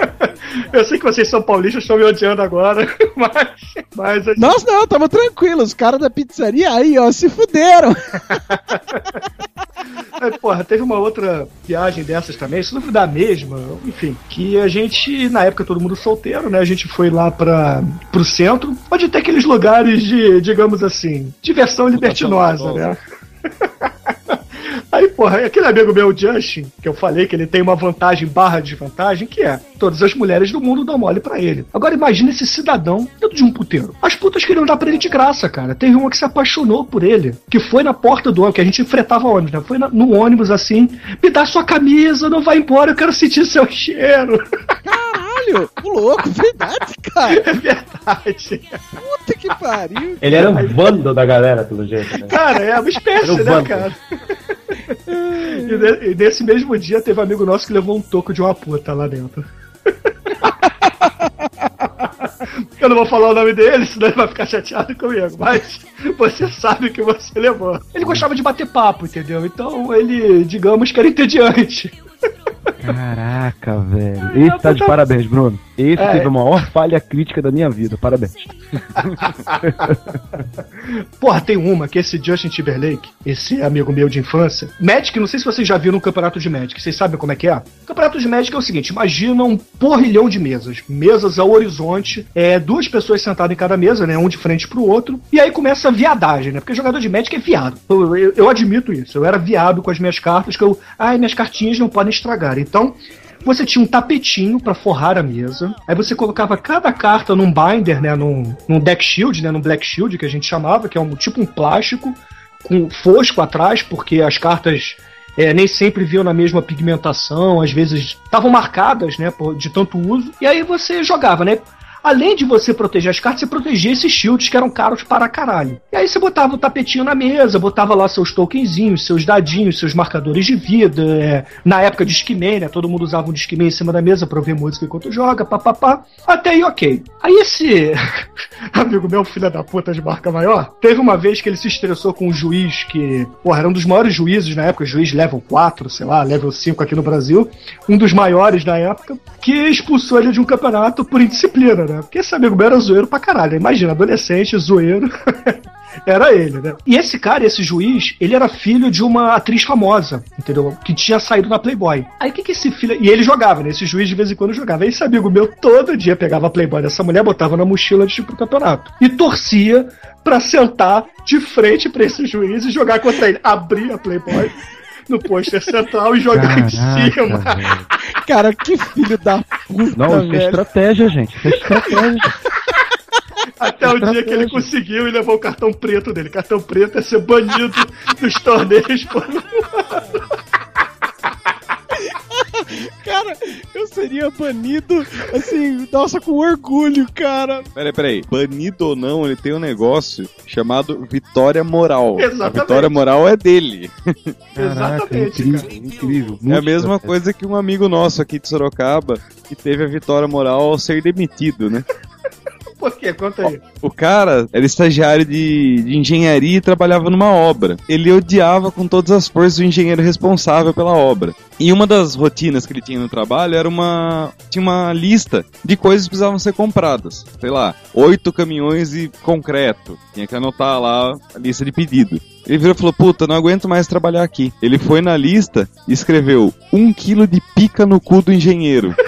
Eu sei que vocês são paulistas, estão me odiando agora, (laughs) mas. mas gente- Nós não, tamo tranquilo. Os caras da pizzaria aí, ó, se fuderam. Mas, porra, teve uma outra viagem dessas também, isso não foi da mesma, enfim, que a gente, na época todo mundo solteiro, né? A gente foi lá para pro centro, onde tem aqueles lugares de, digamos assim, diversão libertinosa, né? (laughs) Aí, porra, aquele amigo meu, Justin, que eu falei que ele tem uma vantagem barra desvantagem, que é todas as mulheres do mundo dão mole pra ele. Agora imagina esse cidadão dentro de um puteiro. As putas queriam dar pra ele de graça, cara. Teve uma que se apaixonou por ele, que foi na porta do ônibus, que a gente enfrentava ônibus, né? Foi na- no ônibus assim, me dá sua camisa, não vai embora, eu quero sentir seu (laughs) cheiro. Caralho, o louco, verdade, cara. É verdade. Puta que pariu. Ele era um bando da galera, pelo jeito, né? Cara, é uma espécie, Era um né, bando. cara? E, e nesse mesmo dia teve um amigo nosso que levou um toco de uma puta lá dentro. Eu não vou falar o nome dele, senão ele vai ficar chateado comigo, mas você sabe que você levou. Ele gostava de bater papo, entendeu? Então ele, digamos que era entediante. Caraca, velho. Esse tá de parabéns, Bruno. Esse É. teve a maior falha crítica da minha vida. Parabéns. (laughs) Porra, tem uma que esse Justin Timberlake, esse amigo meu de infância. Magic, não sei se vocês já viram um campeonato de Magic, vocês sabem como é que é? O campeonato de Magic é o seguinte: imagina um porrilhão de mesas. Mesas ao horizonte, é, duas pessoas sentadas em cada mesa, né? Um de frente pro outro. E aí começa a viadagem, né? Porque jogador de Magic é viado. Eu, eu- eu admito isso. Eu era viado com as minhas cartas, que eu. Ai, minhas cartinhas não podem estragar. Então. Você tinha um tapetinho pra forrar a mesa. Aí você colocava cada carta num binder, né? Num, num deck shield, né? Num black shield que a gente chamava, que é um tipo um plástico. com fosco atrás, porque as cartas é, nem sempre viam na mesma pigmentação, às vezes estavam marcadas, né, por- de tanto uso. E aí você jogava, né? Além de você proteger as cartas, você protegia esses shields que eram caros para caralho. E aí você botava o tapetinho na mesa, botava lá seus tokenzinhos, seus dadinhos, seus marcadores de vida. é, na época de Discman, né? Todo mundo usava um Discman em cima da mesa pra ouvir música enquanto joga, papapá. Até aí, ok. Aí esse (laughs) amigo meu, filho da puta de marca maior, teve uma vez que ele se estressou com um juiz que, porra, era um dos maiores juízes na época, juiz level 4, sei lá, level 5 aqui no Brasil, um dos maiores da época, que expulsou ele de um campeonato por indisciplina, né? Porque esse amigo meu era zoeiro pra caralho. Imagina, adolescente, zoeiro. (laughs) Era ele, né? E esse cara, esse juiz, ele era filho de uma atriz famosa, entendeu? Que tinha saído na Playboy. Aí o que que esse filho. E ele jogava, né? Esse juiz de vez em quando jogava. Esse amigo meu todo dia pegava a Playboy dessa mulher, botava na mochila antes de ir pro campeonato. E torcia pra sentar de frente pra esse juiz e jogar contra ele. Abrir a Playboy no pôster central e jogar em cima. velho. Cara, que filho da puta, Não, isso é estratégia, gente. Isso é estratégia. Até o dia que ele conseguiu e levou o cartão preto dele. Cartão preto é ser banido dos torneios por Cara, eu seria banido, assim, nossa, com orgulho, cara. Peraí, peraí. Banido ou não, ele tem um negócio chamado Vitória Moral. Exatamente. A Vitória Moral é dele. Caraca, Exatamente, incrível, cara. incrível. é a mesma coisa que um amigo nosso aqui de Sorocaba que teve a Vitória Moral ao ser demitido, né? Por quê? Conta aí. O cara era estagiário de, de engenharia e trabalhava numa obra. Ele odiava com todas as forças o engenheiro responsável pela obra. E uma das rotinas que ele tinha no trabalho era uma. tinha uma lista de coisas que precisavam ser compradas. Sei lá, oito caminhões de concreto. Tinha que anotar lá a lista de pedido. Ele virou e falou: Puta, não aguento mais trabalhar aqui. Ele foi na lista e escreveu: um quilo de pica no cu do engenheiro. (laughs)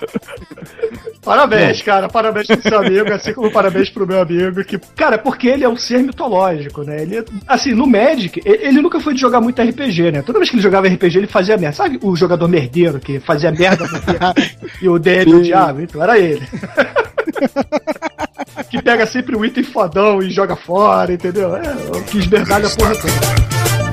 (laughs) Parabéns, cara. Parabéns pro seu amigo, assim como parabéns pro meu amigo. Que, cara, porque ele é um ser mitológico, né? Ele, assim, no Magic, ele, nunca foi de jogar muito RPG, né? Toda vez que ele jogava RPG, ele fazia merda. Sabe o jogador merdeiro que fazia merda (laughs) e o DM odiava? Então era ele. (laughs) que pega sempre o item fodão e joga fora, entendeu? É, o que esberdalha a porra toda.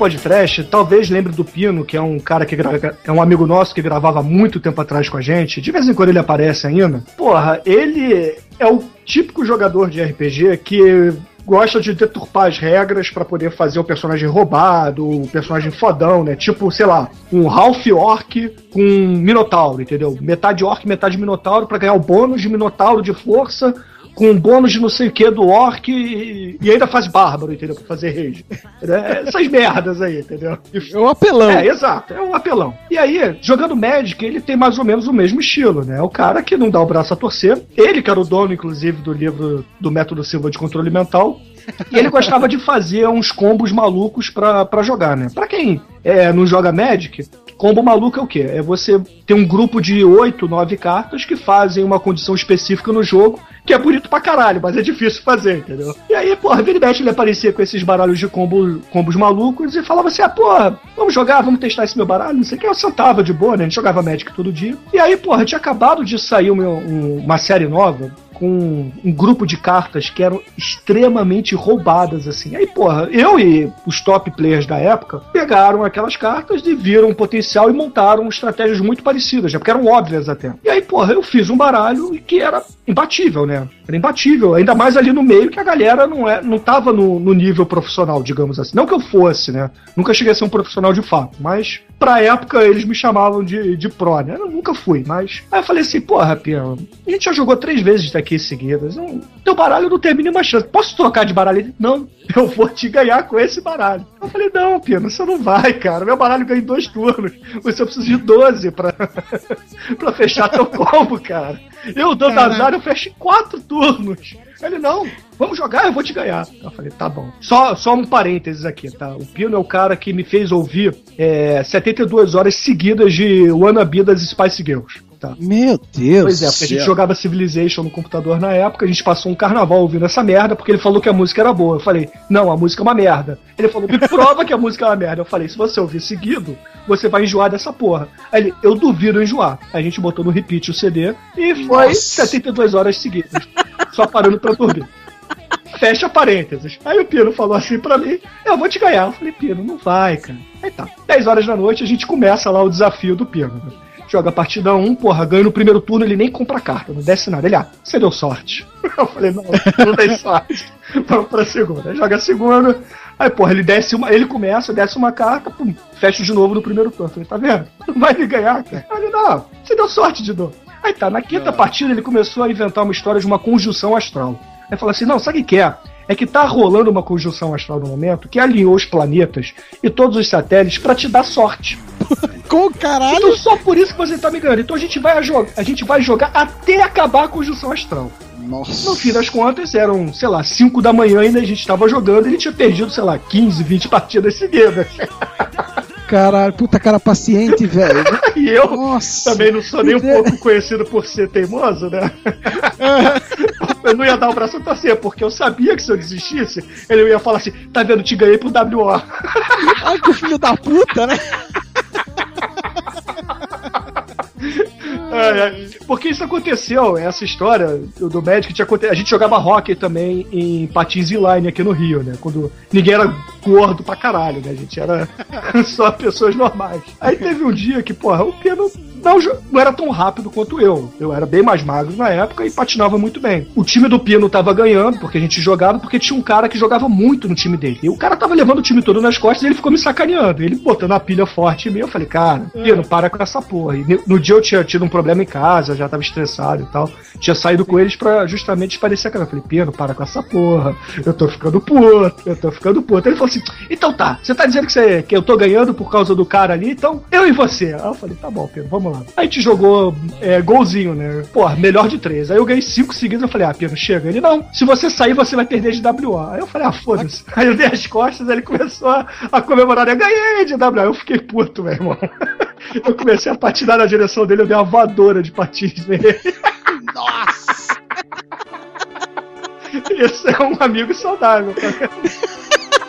Podcast, talvez lembre do Pino, que é um cara que gra- é um amigo nosso que gravava muito tempo atrás com a gente. De vez em quando ele aparece ainda. Porra, ele é o típico jogador de RPG que gosta de deturpar as regras pra poder fazer o personagem roubado, o personagem fodão, né? Tipo, sei lá, um Half Orc com um Minotauro, entendeu? Metade Orc, metade Minotauro pra ganhar o bônus de Minotauro de força com bônus de não sei o que do orc e, e ainda faz bárbaro, entendeu? Pra fazer rage. É, Essas merdas aí, entendeu? É um apelão. É, exato, é um apelão. E aí, jogando Magic, ele tem mais ou menos o mesmo estilo, né? É o cara que não dá o braço a torcer. Ele que era o dono, inclusive, do livro do Método Silva de Controle Mental. E ele gostava de fazer uns combos malucos pra, pra jogar, né? Pra quem é, não joga Magic, combo maluco é o quê? É você ter um grupo de 8, 9 cartas que fazem uma condição específica no jogo, que é bonito pra caralho, mas é difícil fazer, entendeu? E aí, porra, e mexe, ele aparecia com esses baralhos de combo, combos malucos e falava assim: ah, porra, vamos jogar, vamos testar esse meu baralho, não sei o que. Eu sentava de boa, né? A gente jogava Magic todo dia. E aí, porra, tinha acabado de sair um- uma série nova com um grupo de cartas que eram extremamente roubadas, assim. Aí, porra, eu e os top players da época pegaram aquelas cartas e viram o potencial e montaram estratégias muito parecidas, né? Porque eram óbvias até. E aí, porra, eu fiz um baralho que era imbatível, né? Era imbatível. Ainda mais ali no meio que a galera não, é, não tava no, no nível profissional, digamos assim. Não que eu fosse, né? Nunca cheguei a ser um profissional de fato, mas pra época eles me chamavam de, de pro, né? Eu nunca fui, mas. Aí eu falei assim, porra, Pia, a gente já jogou três vezes daqui seguidas. Não, teu baralho não tem a mínima chance. Posso trocar de baralho? Ele, Não, (laughs) eu vou te ganhar com esse baralho. Eu falei, não, Pino, você não vai, cara. Meu baralho ganha em dois turnos. Você precisa de 12 pra, (laughs) pra fechar teu combo, cara. Eu dando Caraca. azar, eu fecho em quatro turnos. Ele, não, vamos jogar, eu vou te ganhar. Eu falei, tá bom. Só, só um parênteses aqui, tá? O Pino é o cara que me fez ouvir é, 72 horas seguidas de Wannabe das Spice Girls. Tá. Meu Deus. Pois é, porque a gente jogava Civilization no computador na época, a gente passou um carnaval ouvindo essa merda, porque ele falou que a música era boa. Eu falei, não, a música é uma merda. Ele falou, me prova que a música é uma merda. Eu falei, se você ouvir seguido, você vai enjoar dessa porra. Aí ele, eu duvido enjoar. Aí a gente botou no repeat o CD e foi Nossa. 72 horas seguidas. só parando pra dormir. Fecha parênteses. Aí o Pino falou assim pra mim: Eu vou te ganhar. Eu falei: Pino, não vai, cara. Aí tá. 10 horas da noite a gente começa lá o desafio do Pino. Joga a partida 1, porra, ganha no primeiro turno, ele nem compra carta, não desce nada. Ele, ah, você deu sorte. (laughs) Eu falei: Não, não dei sorte. (laughs) Vamos pra segunda. Joga a segunda. Aí, porra, ele desce uma. Ele começa, desce uma carta, pum, fecha de novo no primeiro turno. Eu falei: Tá vendo? Não vai me ganhar, cara. Aí ele, não, você deu sorte de novo. Aí tá, na quinta partida ele começou a inventar uma história de uma conjunção astral. Aí falou assim: não, sabe o que é? É que tá rolando uma conjunção astral no momento que alinhou os planetas e todos os satélites pra te dar sorte. (laughs) Com caralho. Então só por isso que você tá me ganhando. Então a gente vai jogar, a gente vai jogar até acabar a conjunção astral. Nossa. No fim das contas, eram, sei lá, 5 da manhã ainda a gente tava jogando e ele tinha perdido, sei lá, 15, 20 partidas seguidas. (laughs) Caralho, puta cara paciente, velho. (laughs) E eu Nossa. também não sou nem um pouco conhecido por ser teimoso, né? Eu não ia dar o braço a torcer, porque eu sabia que se eu desistisse, ele ia falar assim: tá vendo, te ganhei pro WO. Ai, que filho da puta, né? É, é, porque isso aconteceu, essa história do, Magic tinha A gente jogava hockey também em patins inline aqui no Rio, né? Quando ninguém era gordo pra caralho, né? A gente era (laughs) só pessoas normais. Aí teve um dia que, porra, o não, jo- não era tão rápido quanto eu. Eu era bem mais magro na época e patinava muito bem. O time do Pino tava ganhando, porque a gente jogava, porque tinha um cara que jogava muito no time dele. E o cara tava levando o time todo nas costas e ele ficou me sacaneando. Ele botando a pilha forte em mim. Eu falei, cara, Pino, para com essa porra. E no dia eu tinha tido um problema em casa, já tava estressado e tal. Tinha saído com eles pra justamente parecer a cara. Eu falei, Pino, para com essa porra. Eu tô ficando puto, eu tô ficando puto. Ele falou assim: então tá, você tá dizendo que, você, que eu tô ganhando por causa do cara ali, então eu e você. Aí eu falei, tá bom, Pino, vamos Aí a gente jogou é, golzinho, né? Porra, melhor de três. Aí eu ganhei cinco seguidos, eu falei, ah, Pino, chega. Ele, não, se você sair, você vai perder de WO. Aí eu falei, ah, foda-se. Aí eu dei as costas, aí ele começou a, a comemorar, eu ganhei de WO. Eu fiquei puto, meu irmão. (laughs) Eu comecei a patinar na direção dele, eu dei uma voadora de patins nele. (laughs) Nossa. (laughs) Isso é um amigo saudável?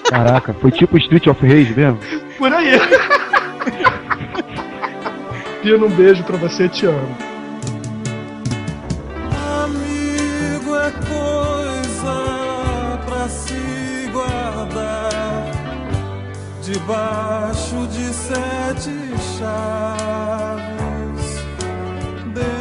Caraca, foi tipo Street of Rage mesmo? Por aí. Pino, um beijo pra você, te amo. Amigo é coisa pra se guardar debaixo de sete chaves.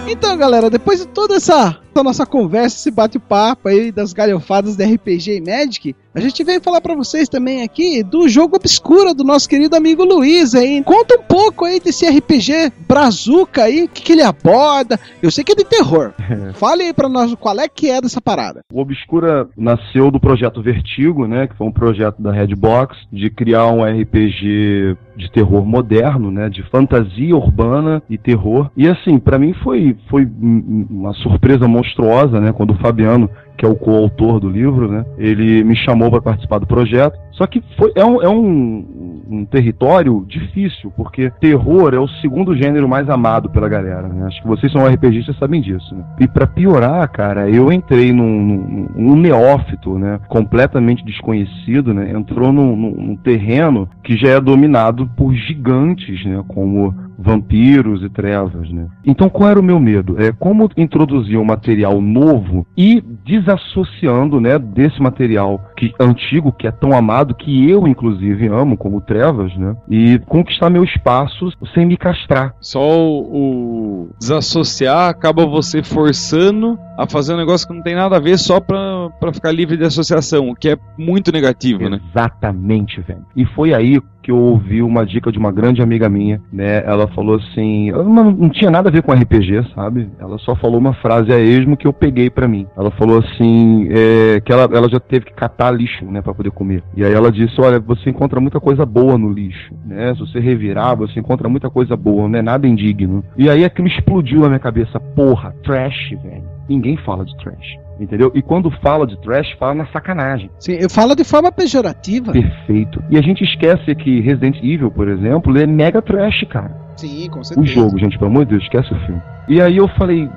Então, galera, depois de toda essa, essa nossa conversa, esse bate-papo aí das galhofadas da RPG e Magic, a gente veio falar pra vocês também aqui do jogo Obscura do nosso querido amigo Luiz aí. Conta um pouco aí desse RPG Brazuca aí, o que, que ele aborda. Eu sei que é de terror. (laughs) Fale aí pra nós qual é que é dessa parada. O Obscura nasceu do projeto Vertigo, né, que foi um projeto da Redbox de criar um RPG de terror moderno, né, de fantasia urbana e terror. E assim, pra mim foi foi uma surpresa monstruosa, né, quando o Fabiano que é o coautor do livro, né? Ele me chamou para participar do projeto. Só que foi, é, um, é um, um território difícil, porque terror é o segundo gênero mais amado pela galera. Né? Acho que vocês são RPGistas sabem disso. Né? E para piorar, cara, eu entrei num, num, num neófito, né? Completamente desconhecido, né? Entrou num, num, terreno que já é dominado por gigantes, né? Como vampiros e trevas, né? Então qual era o meu medo? É como introduzir um material novo e desassociando, né, desse material que antigo, que é tão amado, que eu inclusive amo, como trevas, né? E conquistar meu espaço sem me castrar. Só o, o desassociar acaba você forçando a fazer um negócio que não tem nada a ver só pra, pra ficar livre de associação, o que é muito negativo, né? Exatamente, velho. E foi aí que eu ouvi uma dica de uma grande amiga minha, né? Ela falou assim, não, não tinha nada a ver com RPG, sabe? Ela só falou uma frase a esmo que eu peguei pra mim. Ela falou assim, é, que ela, ela já teve que catar lixo, né, para poder comer. E aí ela disse, olha, você encontra muita coisa boa no lixo, né? Se você revirar, você encontra muita coisa boa, não é nada indigno. E aí aquilo explodiu na minha cabeça, porra, trash, velho. Ninguém fala de trash. Entendeu? E quando fala de trash, fala na sacanagem. Sim, eu falo de forma pejorativa. Perfeito. E a gente esquece que Resident Evil, por exemplo, é mega trash, cara. Sim, com O certeza. jogo, gente, pelo amor de Deus, esquece o filme. E aí eu falei,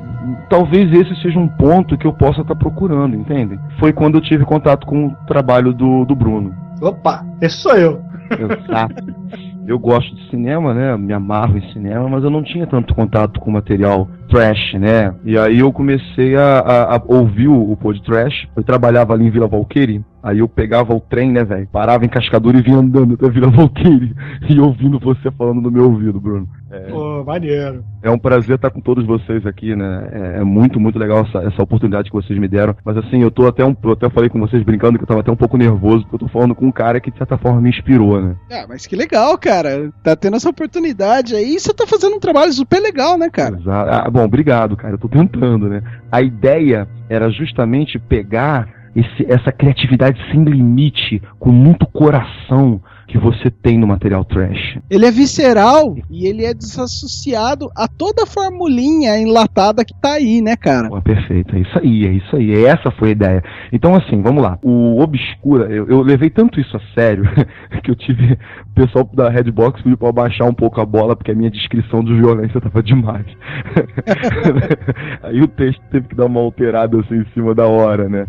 talvez esse seja um ponto que eu possa estar procurando, entende? Foi quando eu tive contato com o trabalho do, do Bruno. Opa, esse sou eu. Exato. Eu gosto de cinema, né? Me amarro em cinema, mas eu não tinha tanto contato com material trash, né? E aí eu comecei a, a- a ouvir o, o pod trash. Eu trabalhava ali em Vila Valqueire. Aí eu pegava o trem, né, velho? Parava em Cascadura e vinha andando até Vila Valqueire. (laughs) E ouvindo você falando no meu ouvido, Bruno. Pô, maneiro. É um prazer estar com todos vocês aqui, né? É, é muito, muito legal essa, essa oportunidade que vocês me deram. Mas assim, eu tô até um. Eu até falei com vocês brincando que eu tava até um pouco nervoso, porque eu tô falando com um cara que de certa forma me inspirou, né? Ah, mas que legal, cara. Tá tendo essa oportunidade aí. Você tá fazendo um trabalho super legal, né, cara? Exato. Ah, bom, obrigado, cara. Eu tô tentando, né? A ideia era justamente pegar esse- essa criatividade sem limite, com muito coração que você tem no material trash. Ele é visceral e ele é desassociado a toda a formulinha enlatada que tá aí, né, cara? Pô, perfeito, é isso aí, é isso aí. Essa foi a ideia. Então, assim, vamos lá. O Obscura, eu, eu levei tanto isso a sério (laughs) que eu tive. O pessoal da Redbox pediu pra baixar um pouco a bola, porque a minha descrição de violência tava demais. (laughs) aí o texto teve que dar uma alterada assim em cima da hora, né?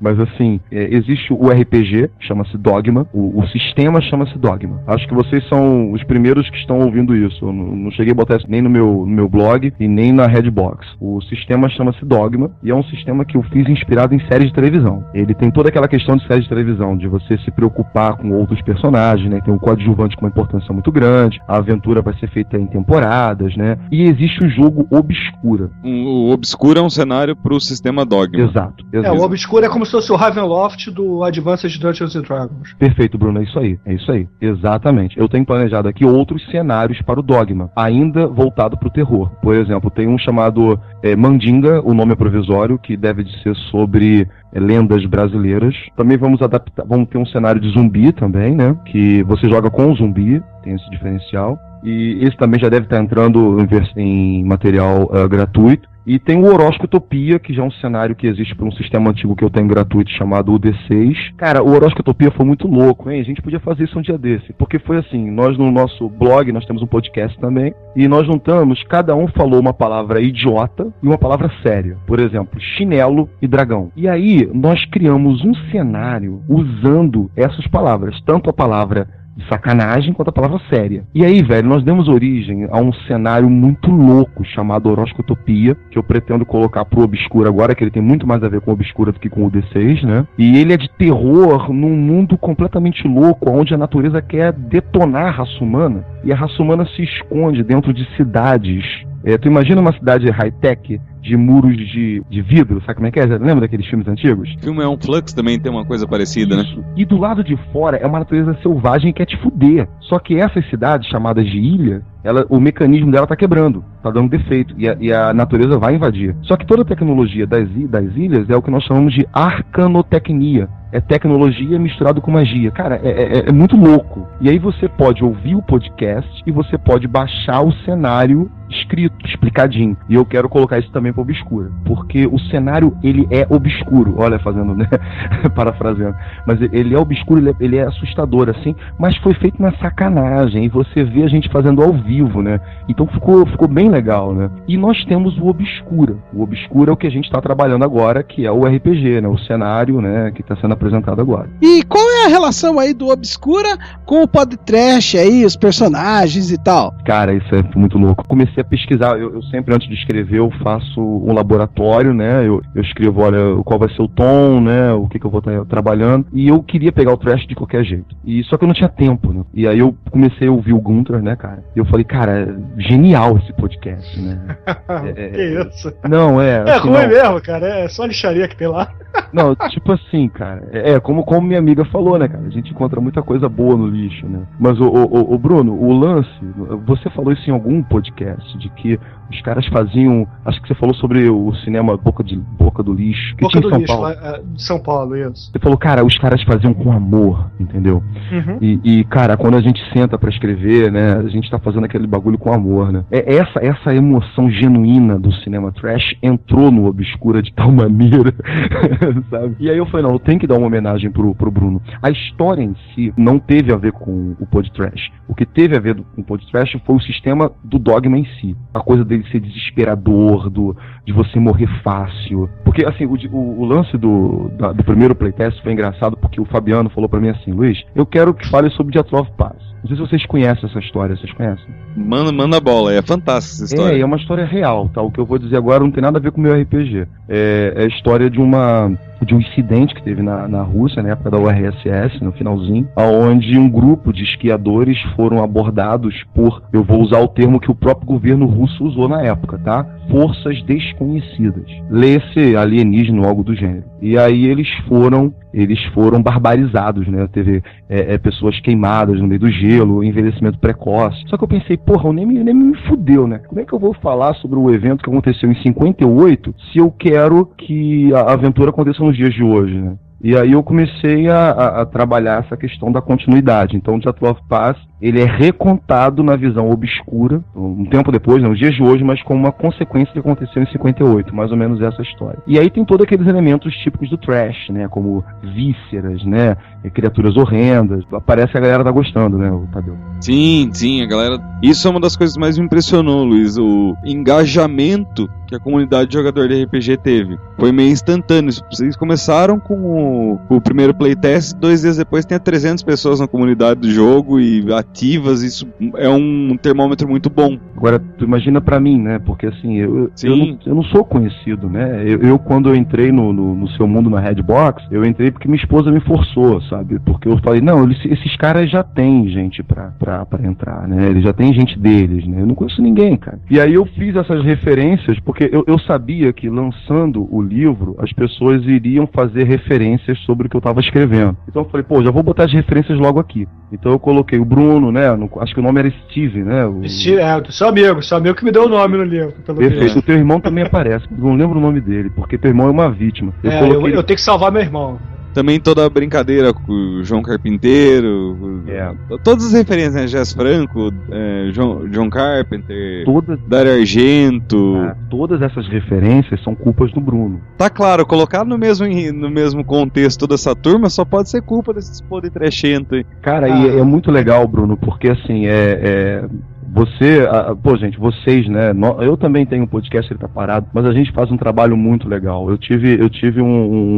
Mas assim, é, existe o RPG, chama-se Dogma, o, o sistema chama-se Dogma. Acho que vocês são os primeiros que estão ouvindo isso. Eu não, não cheguei a botar isso nem no meu, no meu blog e nem na Redbox. O sistema chama-se Dogma e é um sistema que eu fiz inspirado em séries de televisão. Ele tem toda aquela questão de séries de televisão, de você se preocupar com outros personagens, né? Tem um coadjuvante com uma importância muito grande, a aventura vai ser feita em temporadas, né? E existe o jogo Obscura. O Obscura é um cenário pro sistema Dogma. Exato. É, exato. o Obscuro é como se fosse o Ravenloft do Advanced Dungeons and Dragons. Perfeito, Bruno, é isso aí, é isso aí, exatamente. Eu tenho planejado aqui outros cenários para o Dogma, ainda voltado para o terror. Por exemplo, tem um chamado é, Mandinga, o nome é provisório, que deve de ser sobre é, lendas brasileiras. Também vamos adaptar, vamos ter um cenário de zumbi também, né? Que você joga com o zumbi, tem esse diferencial. E esse também já deve estar entrando em, em material ah, gratuito. E tem o Horoscotopia, que já é um cenário que existe por um sistema antigo que eu tenho gratuito chamado UD6. Cara, o Horoscotopia foi muito louco, hein? A gente podia fazer isso um dia desse. Porque foi assim, nós no nosso blog, nós temos um podcast também, e nós juntamos, cada um falou uma palavra idiota e uma palavra séria. Por exemplo, chinelo e dragão. E aí, nós criamos um cenário usando essas palavras. Tanto a palavra de sacanagem quanto a palavra séria. E aí, velho, nós demos origem a um cenário muito louco chamado Horoscotopia, que eu pretendo colocar pro Obscura agora, que ele tem muito mais a ver com o Obscura do que com o D6, né? E ele é de terror num mundo completamente louco, onde a natureza quer detonar a raça humana, e a raça humana se esconde dentro de cidades. É, tu imagina uma cidade high-tech de muros de, de vidro, sabe como é que é? Lembra daqueles filmes antigos? O filme é um Flux também tem uma coisa parecida, né? Isso. E do lado de fora é uma natureza selvagem que quer te fuder. Só que essas cidades chamadas de ilha, ela, o mecanismo dela tá quebrando, tá dando defeito e a, e a natureza vai invadir. Só que toda a tecnologia das, das ilhas é o que nós chamamos de arcanotecnia. É tecnologia misturado com magia. Cara, é, é- é muito louco. E aí você pode ouvir o podcast e você pode baixar o cenário escrito, explicadinho. E eu quero colocar isso também para obscura, porque o cenário ele é obscuro. Olha, fazendo, né, (laughs) parafraseando. Mas ele é obscuro, ele é, ele é assustador assim, mas foi feito na sacanagem e você vê a gente fazendo ao vivo, né? Então ficou ficou bem legal, né? E nós temos o obscura. O obscura é o que a gente está trabalhando agora, que é o RPG, né? O cenário, né, que está sendo apresentado agora. E qual é a relação aí do Obscura com o podcast aí, os personagens e tal? Cara, isso é muito louco. Comecei a pesquisar. Eu, eu sempre, antes de escrever, eu faço um laboratório, né? Eu, eu escrevo, olha, qual vai ser o tom, né? O que, que eu vou estar trabalhando. E eu queria pegar o trash de qualquer jeito. E só que eu não tinha tempo, né? E aí eu comecei a ouvir o Gunter, né, cara? E eu falei, cara, é genial esse podcast, né? (laughs) É, que isso? Não, é. É assim, ruim não. mesmo, cara. É só lixaria que tem lá. (laughs) Não, tipo assim, cara. É, é, como, como minha amiga falou, né, cara? A gente encontra muita coisa boa no lixo, né? Mas, o- o Bruno, o lance, você falou isso em algum podcast, de que os caras faziam. Acho que você falou sobre o cinema Boca, de, Boca do Lixo, que Boca tinha em do São lixo, Paulo. lá, é, de São Paulo, isso. Você falou, cara, os caras faziam com amor, entendeu? Uhum. E, e, cara, quando a gente senta pra escrever, né, a gente tá fazendo aquele bagulho com amor, né? É essa essa emoção genuína do cinema trash entrou no Obscura de tal (laughs) maneira, sabe? E aí eu falei, não, eu tenho que dar uma homenagem pro, pro Bruno. A história em si não teve a ver com o pod trash. O que teve a ver com o pod trash foi o sistema do dogma em si. A coisa dele ser desesperador, do, de você morrer fácil. Porque, assim, o, o- o lance do, da- do primeiro playtest foi engraçado porque o Fabiano falou pra mim assim, Luiz, eu quero que fale sobre Diatlov Pass. Não sei se vocês conhecem essa história, vocês conhecem? Manda, manda a bola, é fantástica essa É, história. e é uma história real, tá? O que eu vou dizer agora não tem nada a ver com o meu RPG. É, é a história de uma de um incidente que teve na, na Rússia, na época da URSS, no finalzinho, aonde um grupo de esquiadores foram abordados por, eu vou usar o termo que o próprio governo russo usou na época, tá? Forças desconhecidas. Lê-se alienígena algo do gênero. E aí eles foram, eles foram barbarizados, né? Teve é, é, pessoas queimadas no meio do gelo, envelhecimento precoce. Só que eu pensei, porra, o Neme, o Neme me fudeu, né? Como é que eu vou falar sobre o evento que aconteceu em 58 se eu quero que a aventura aconteça nos dias de hoje, né? E aí eu comecei a, a- a trabalhar essa questão da continuidade. Então o Teatro of Paz, ele é recontado na visão obscura, um tempo depois, nos dias de hoje, mas como uma consequência que aconteceu em 58, mais ou menos essa história. E aí tem todos aqueles elementos típicos do trash, né? Como vísceras, né? Criaturas horrendas. Parece que a galera tá gostando, né, Tadeu? Sim, sim, a galera. Isso é uma das coisas que mais me impressionou, Luiz. O engajamento que a comunidade de jogador de RPG teve. Foi meio instantâneo. Vocês começaram com o, o primeiro playtest, dois dias depois tinha 300 pessoas na comunidade do jogo e ativas. Isso é um termômetro muito bom. Agora, tu imagina pra mim, né? Porque assim, eu, eu, não, eu não sou conhecido, né? Eu, eu, quando eu entrei no, no, no seu mundo na Redbox, eu entrei porque minha esposa me forçou, sabe? Porque eu falei, não, eles- esses caras já têm gente pra, pra, pra entrar, né? Eles já têm gente deles, né? Eu não conheço ninguém, cara. E aí eu fiz essas referências porque eu, eu sabia que lançando o livro, as pessoas iriam fazer referências sobre o que eu tava escrevendo. Então eu falei, pô, já vou botar as referências logo aqui. Então eu coloquei o Bruno, né? acho que o nome era Steve, né? O- Steve, é, seu amigo, seu amigo que me deu o nome no livro, Perfeito. O teu irmão também (laughs) aparece. Não lembro o nome dele, porque teu irmão é uma vítima. Eu É, eu, eu tenho que salvar meu irmão. Também toda a brincadeira com o João Carpinteiro, É. todas as referências, né? Jess Franco, é, João, John Carpenter, Todas, Dario Argento. ah, todas essas referências são culpas do Bruno. Tá claro, colocar no mesmo, no mesmo contexto toda essa turma só pode ser culpa desses podre trechento. Cara, Ah. e é, é muito legal, Bruno, porque assim, é. é, Você, ah, pô, gente, vocês, né? nó- Eu também tenho um podcast, ele tá parado, mas a gente faz um trabalho muito legal. Eu tive, eu tive um,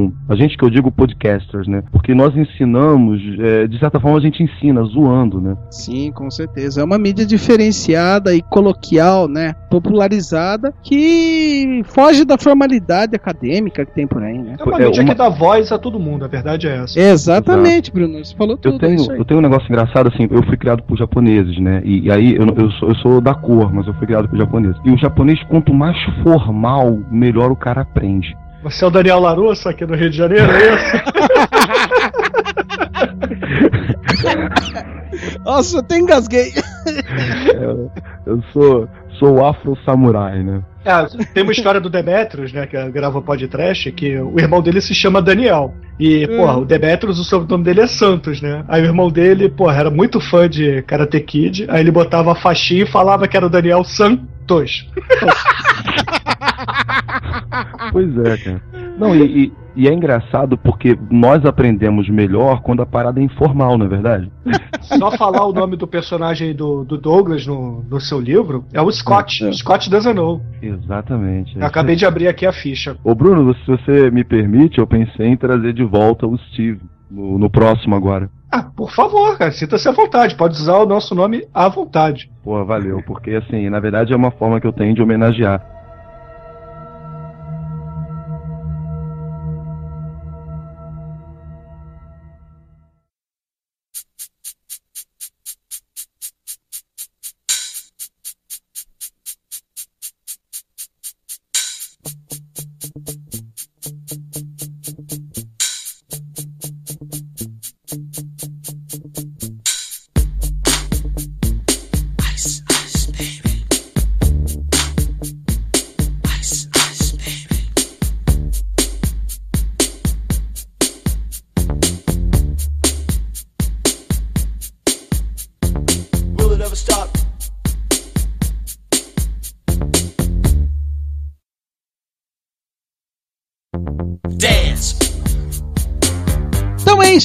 um- A gente que eu digo podcasters, né? Porque nós ensinamos, é, de certa forma a gente ensina, zoando, né? Sim, com certeza. É uma mídia diferenciada e coloquial, né? Popularizada que foge da formalidade acadêmica que tem por aí, né? É uma É, mídia uma- que dá voz a todo mundo, a verdade é essa. Exatamente, Bruno. Você falou tudo. Eu tenho, é isso aí. eu tenho um negócio engraçado, assim, eu fui criado por japoneses, né? E, e aí eu, eu, sou, eu sou da cor, mas eu fui criado por japoneses. E o japonês, quanto mais formal, melhor o cara aprende. Você é o Daniel Larusso aqui do Rio de Janeiro, é isso? (laughs) Nossa, eu até engasguei. Eu, eu sou, sou o afro-samurai, né? É, tem uma história do Demetrius, né, que grava podcast, que o irmão dele se chama Daniel. E, porra, o Demetrius, o sobrenome dele é Santos, né? Aí o irmão dele, porra, era muito fã de Karate Kid, aí ele botava a faixinha e falava que era o Daniel Santos. (laughs) Pois é, cara. Não, e, e- e é engraçado porque nós aprendemos melhor quando a parada é informal, não é verdade? Só falar o nome do personagem do, do Douglas no, no seu livro é o Scott, É, é. Scott Dazanou. Exatamente. é acabei de abrir aqui a ficha. Ô Bruno, se você me permite, eu pensei em trazer de volta o Steve no, no próximo agora. Ah, por favor, cara, sinta-se à vontade, pode usar o nosso nome à vontade. Pô, valeu, porque assim, na verdade é uma forma que eu tenho de homenagear.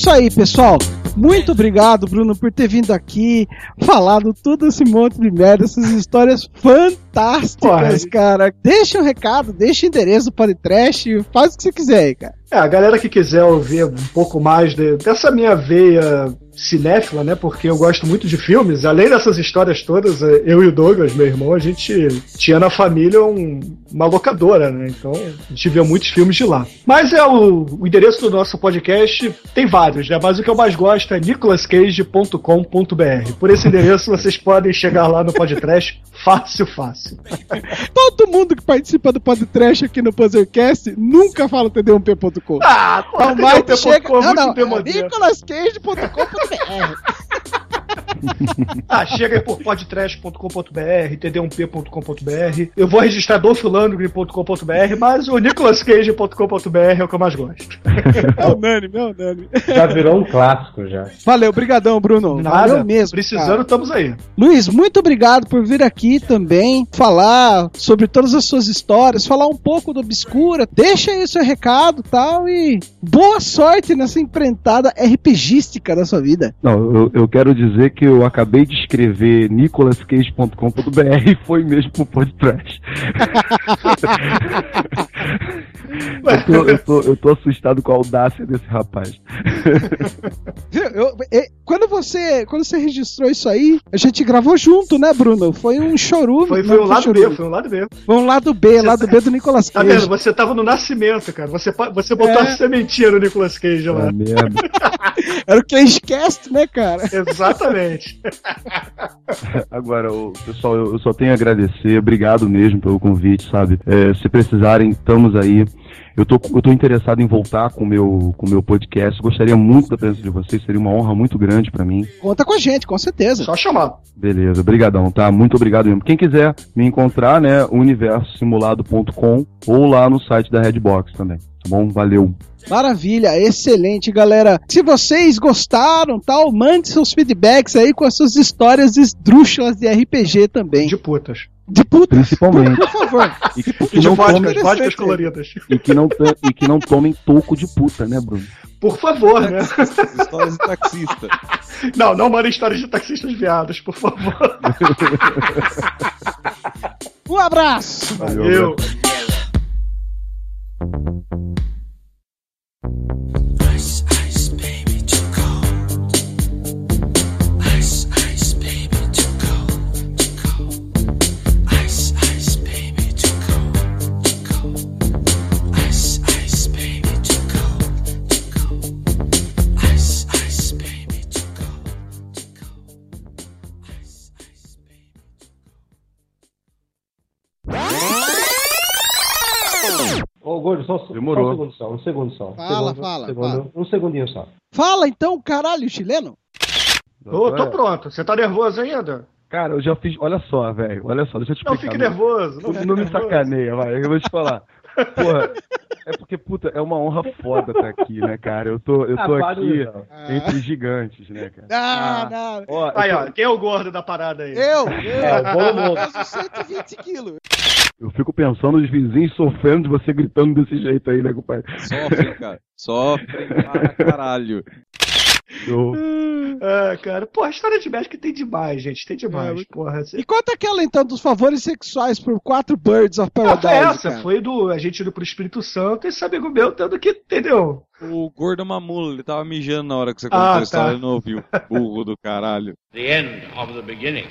Isso aí, pessoal. Muito obrigado, Bruno, por ter vindo aqui, falado todo esse monte de merda, essas histórias fantásticas, Porra. cara. Deixa um recado, deixa o endereço do podcast, faz o que você quiser aí, cara. É, a galera que quiser ouvir um pouco mais de- dessa minha veia cinéfila, né? Porque eu gosto muito de filmes. Além dessas histórias todas, eh, eu e o Douglas, meu irmão, a gente tinha na família um- uma locadora, né? Então a gente via muitos filmes de lá. Mas é o, o endereço do nosso podcast, tem vários, né? Mas o que eu mais gosto é nicolascage.com.br. Por esse endereço vocês podem chegar lá no podcast fácil, fácil. (laughs) Todo mundo que participa do podcast aqui no Puzzlecast nunca fala td1p.com. Ah, Então, mas TD1P.com chega... é muito não, é nicolascage.com.br. (laughs) Ah, chega aí por podtrash.com.br, td1p.com.br. Eu vou registrar dolphilandgren.com.br, mas o nicolascage.com.br é o que eu mais gosto. É unânime, é unânime. Já virou um clássico já. Valeu, brigadão, Bruno. Nada, Valeu mesmo. precisando, cara. estamos aí. Luiz, muito obrigado por vir aqui também falar sobre todas as suas histórias, falar um pouco do Obscura. Deixa aí o seu recado e tal e boa sorte nessa empreitada RPGística da sua vida. Não, eu, eu quero dizer que eu acabei de escrever nicolascage.com.br e foi mesmo pro podcast. (laughs) eu, tô, eu, tô, eu tô assustado com a audácia desse rapaz. Viu? Eu- e- quando você quando você registrou isso aí, a gente gravou junto, né, Bruno? Foi um chorume. Foi, foi um lado chorume. B, foi um lado B. Foi um lado B, lado B do Nicolas Tá Cage. vendo? Você tava no nascimento, cara. Você, você botou É. a sementinha no Nicolas Cage lá. É merda. (laughs) Era o Cagecast, né, cara? Exatamente. (laughs) Agora, pessoal, eu, eu só tenho a agradecer. Obrigado mesmo pelo convite, sabe? É, se precisarem, estamos aí. Eu tô, eu tô interessado em voltar com o meu, com o meu podcast. Gostaria muito da presença de vocês. Seria uma honra muito grande pra mim. Conta com a gente, com certeza. Só chamar. Beleza, obrigadão, tá? Muito obrigado mesmo. Quem quiser me encontrar, né, universosimulado.com ou lá no site da Redbox também, tá bom? Valeu. Maravilha, excelente, galera. Se vocês gostaram, tal, mande seus feedbacks aí com as suas histórias esdrúxulas de RPG também. De putas. De puta, Principalmente. por favor. E, E que (laughs) de não vodkas, tomem, vodkas coloridas. e, que não, e que não tomem toco de puta, né, Bruno? Por favor, né? Histórias de taxista. Não, não mandem histórias de taxistas viados, por favor. (laughs) Um abraço. Valeu. Ô, Gordo, só, só Demorou. um segundo só, um segundo só. Um Fala, segundo, fala, um segundo, fala. Um segundinho só. Fala então, caralho, chileno. Ô, tô pronto. Você tá nervoso ainda? Cara, eu já fiz. Olha só, velho. Olha só, deixa eu te Não explicar. fique nervoso. Não, Não, fique não me nervoso. sacaneia, vai. Eu vou te falar. Porra, é porque, puta, é uma honra foda estar aqui, né, cara? Eu tô, eu tô Ah, aqui para, entre gigantes, né, cara? Ah, não. Ó, eu Aí, tô- ó, quem é o gordo da parada aí? Eu, eu, É, o bolo louco. peso 120 quilos. Eu fico pensando os vizinhos sofrendo de você gritando desse jeito aí, né, compadre? Sofre, cara. Sofre para caralho. Eu- (laughs) Ah, cara, pô, a história de Magic tem demais, gente. Tem demais, É, porra. Assim. E conta aquela então dos favores sexuais por quatro Birds of Paradise. essa, cara. foi do a gente indo pro Espírito Santo e esse amigo meu tendo que, entendeu? O gordo mamula, ele tava mijando na hora que você Ah, contou a tá. história e não ouviu. Burro do caralho. The end of the beginning.